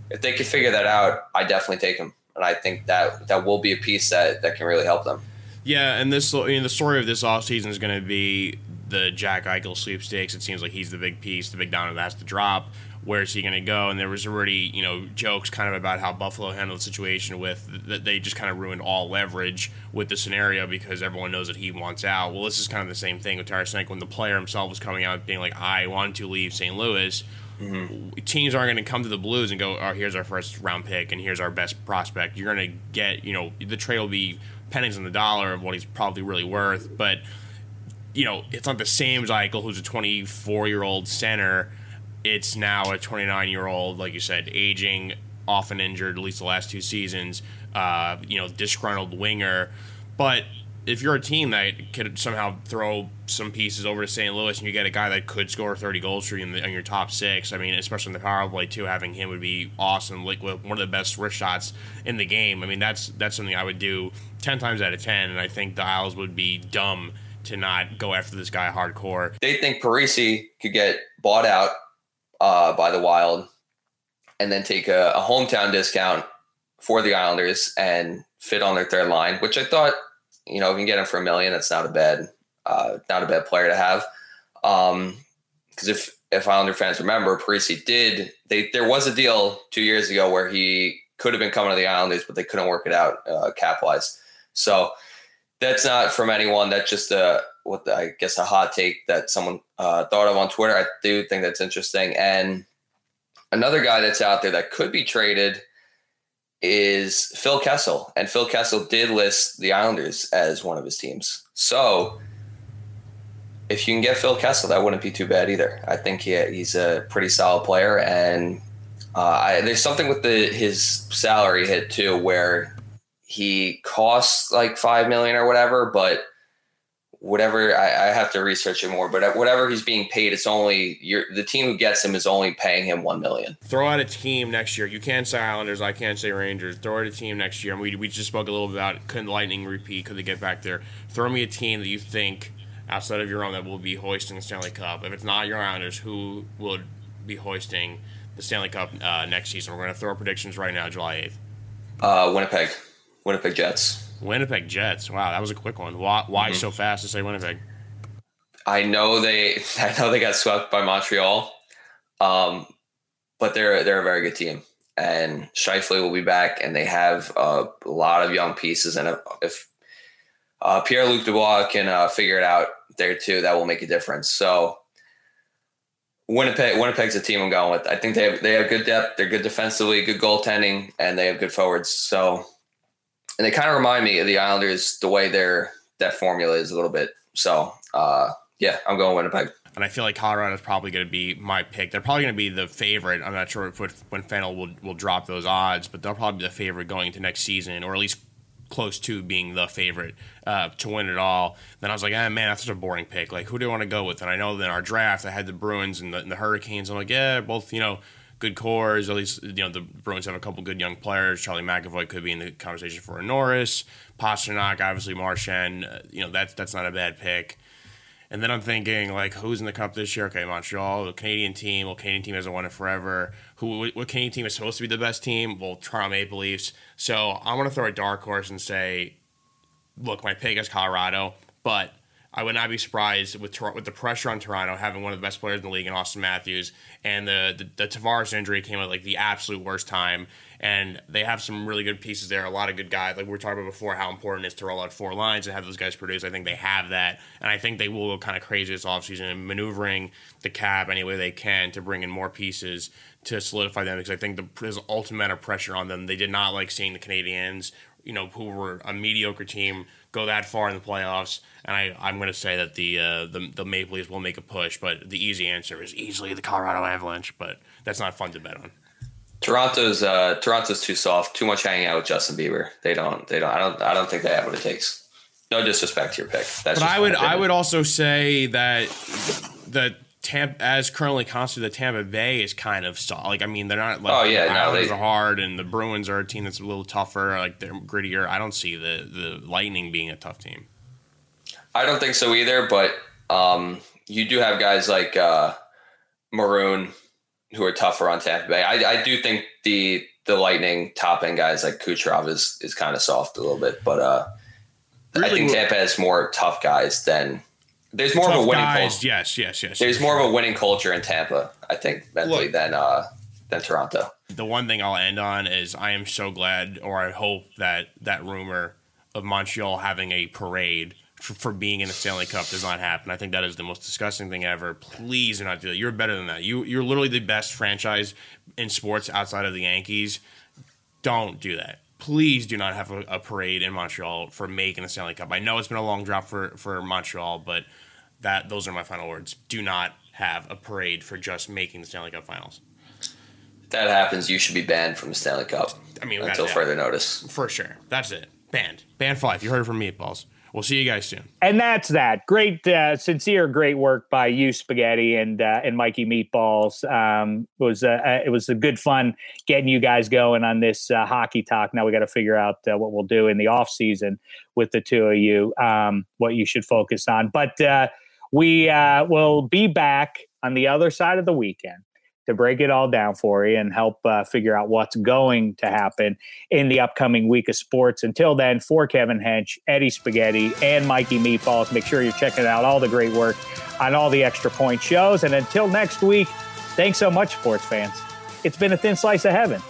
F: if they can figure that out, I definitely take him, and I think that that will be a piece that that can really help them.
E: Yeah, and this I mean, the story of this offseason is going to be the Jack Eichel sweepstakes. It seems like he's the big piece, the big domino that has to drop. Where is he going to go? And there was already, you know, jokes kind of about how Buffalo handled the situation with that they just kind of ruined all leverage with the scenario because everyone knows that he wants out. Well, this is kind of the same thing with Tarasenko when the player himself was coming out being like, "I want to leave St. Louis." Mm-hmm. Teams aren't going to come to the Blues and go, "Oh, here's our first round pick and here's our best prospect." You're going to get, you know, the trade will be pennies on the dollar of what he's probably really worth, but you know, it's not the same Eichel, who's a 24 year old center. It's now a 29 year old, like you said, aging, often injured, at least the last two seasons. Uh, you know, disgruntled winger. But if you're a team that could somehow throw some pieces over to St. Louis and you get a guy that could score 30 goals for you in, the, in your top six, I mean, especially in the power play too, having him would be awesome. Like with one of the best wrist shots in the game. I mean, that's that's something I would do 10 times out of 10, and I think the Isles would be dumb to not go after this guy hardcore.
F: They think Parise could get bought out uh, by the Wild, and then take a, a hometown discount for the Islanders and fit on their third line, which I thought you know, if you can get him for a million, that's not a bad, uh, not a bad player to have. Um, because if if Islander fans remember, Parise did they there was a deal two years ago where he could have been coming to the Islanders, but they couldn't work it out uh, cap wise. So that's not from anyone. That's just a what the, I guess a hot take that someone uh, thought of on Twitter. I do think that's interesting. And another guy that's out there that could be traded is Phil Kessel, and Phil Kessel did list the Islanders as one of his teams. So if you can get Phil Kessel, that wouldn't be too bad either. I think he, he's a pretty solid player, and uh, I, there's something with the his salary hit too, where he costs like five million or whatever, but whatever I, I, have to research it more, but whatever he's being paid, it's only the team who gets him is only paying him one million.
E: Throw out a team next year. You can't say Islanders, I can't say Rangers. Throw out a team next year. And we we just spoke a little bit about couldn't Lightning repeat? Could they get back there? Throw me a team that you think outside of your own that will be hoisting the Stanley Cup. If it's not your Islanders, who will be hoisting the Stanley Cup uh, next season? We're going to throw predictions right now, July eighth.
F: Uh, Winnipeg, Winnipeg Jets.
E: Winnipeg Jets. Wow, that was a quick one. Why, why mm-hmm. so fast to say Winnipeg?
F: I know they. I know they got swept by Montreal, um, but they're they're a very good team, and Scheifele will be back, and they have a lot of young pieces. And if uh, Pierre Luc Dubois can uh, figure it out there too, that will make a difference. So. Winnipeg, Winnipeg's a team I'm going with. I think they have they have good depth. They're good defensively, good goaltending, and they have good forwards. So and they kind of remind me of the Islanders the way their that formula is a little bit. So uh, yeah, I'm going Winnipeg.
E: And I feel like Colorado is probably going to be my pick. They're probably going to be the favorite. I'm not sure if when FanDuel will will drop those odds, but they'll probably be the favorite going into next season, or at least close to being the favorite uh, to win it all. Then I was like, ah, man, that's such a boring pick. Like, who do I want to go with? And I know that in our draft, I had the Bruins and the, and the Hurricanes. I'm like, yeah, both, you know, good cores. At least you know the Bruins have a couple good young players. Charlie McAvoy could be in the conversation for a Norris. Pastrnak, obviously Marchand. Uh, you know that's that's not a bad pick. And then I'm thinking like, who's in the cup this year? Okay, Montreal, the Canadian team. Well, Canadian team hasn't won it forever. Who? What Canadian team is supposed to be the best team? Well, Toronto Maple Leafs. So I'm gonna throw a dark horse and say, look, my pick is Colorado, but I would not be surprised with with the pressure on Toronto having one of the best players in the league in Auston Matthews and the, the the Tavares injury came at like the absolute worst time. And they have some really good pieces there, a lot of good guys. Like we were talking about before, how important it is to roll out four lines and have those guys produce. I think they have that, and I think they will go kind of crazy this offseason and maneuvering the cap any way they can to bring in more pieces to solidify them. Because I think the, there's ultimate amount of pressure on them. They did not like seeing the Canadiens you know, who were a mediocre team go that far in the playoffs. And I, I'm going to say that the, uh, the the Maple Leafs will make a push, but the easy answer is easily the Colorado Avalanche. But that's not fun to bet on.
F: Toronto's uh, Toronto's too soft, too much hanging out with Justin Bieber. They don't. They don't. I don't. I don't think they have what it takes. No disrespect to your pick.
E: That's but I would. I would also say that the Tampa, as currently constituted, the Tampa Bay is kind of soft. Like I mean, they're not. Like,
F: oh yeah, the
E: no,
F: they
E: are hard, and the Bruins are a team that's a little tougher. Like they're grittier. I don't see the the Lightning being a tough team.
F: I don't think so either. But um, you do have guys like uh, Maroon who are tougher on Tampa Bay. I, I do think the the Lightning top end guys like Kucherov is is kind of soft a little bit, but uh, really? I think Tampa has more tough guys than there's more tough of a winning guys, culture.
E: Yes, yes, yes.
F: There's more of a winning culture in Tampa, I think, mentally Look, than uh, than Toronto.
E: The one thing I'll end on is I am so glad, or I hope that that rumor of Montreal having a parade for, for, being in the Stanley Cup does not happen. I think that is the most disgusting thing ever. Please do not do that. You're better than that. You you're literally the best franchise in sports outside of the Yankees. Don't do that. Please do not have a, a parade in Montreal for making the Stanley Cup. I know it's been a long drop for for Montreal, but that those are my final words. Do not have a parade for just making the Stanley Cup Finals.
F: If that happens, you should be banned from the Stanley Cup.
E: I mean,
F: until further notice.
E: For sure. That's it. Banned. Banned five. You heard it from Meatballs. We'll see you guys soon.
C: And that's that. Great, uh, sincere, great work by you, Spaghetti, and uh, and Mikey Meatballs. Um, it was uh, uh it was a good fun getting you guys going on this uh, hockey talk. Now we got to figure out uh, what we'll do in the off season with the two of you. Um, what you should focus on, but uh, we uh, will be back on the other side of the weekend to break it all down for you and help uh, figure out what's going to happen in the upcoming week of sports. Until then, for Kevin Hench, Eddie Spaghetti, and Mikey Meatballs, make sure you're checking out all the great work on all the extra point shows. And until next week, thanks so much, sports fans. It's been a thin slice of heaven.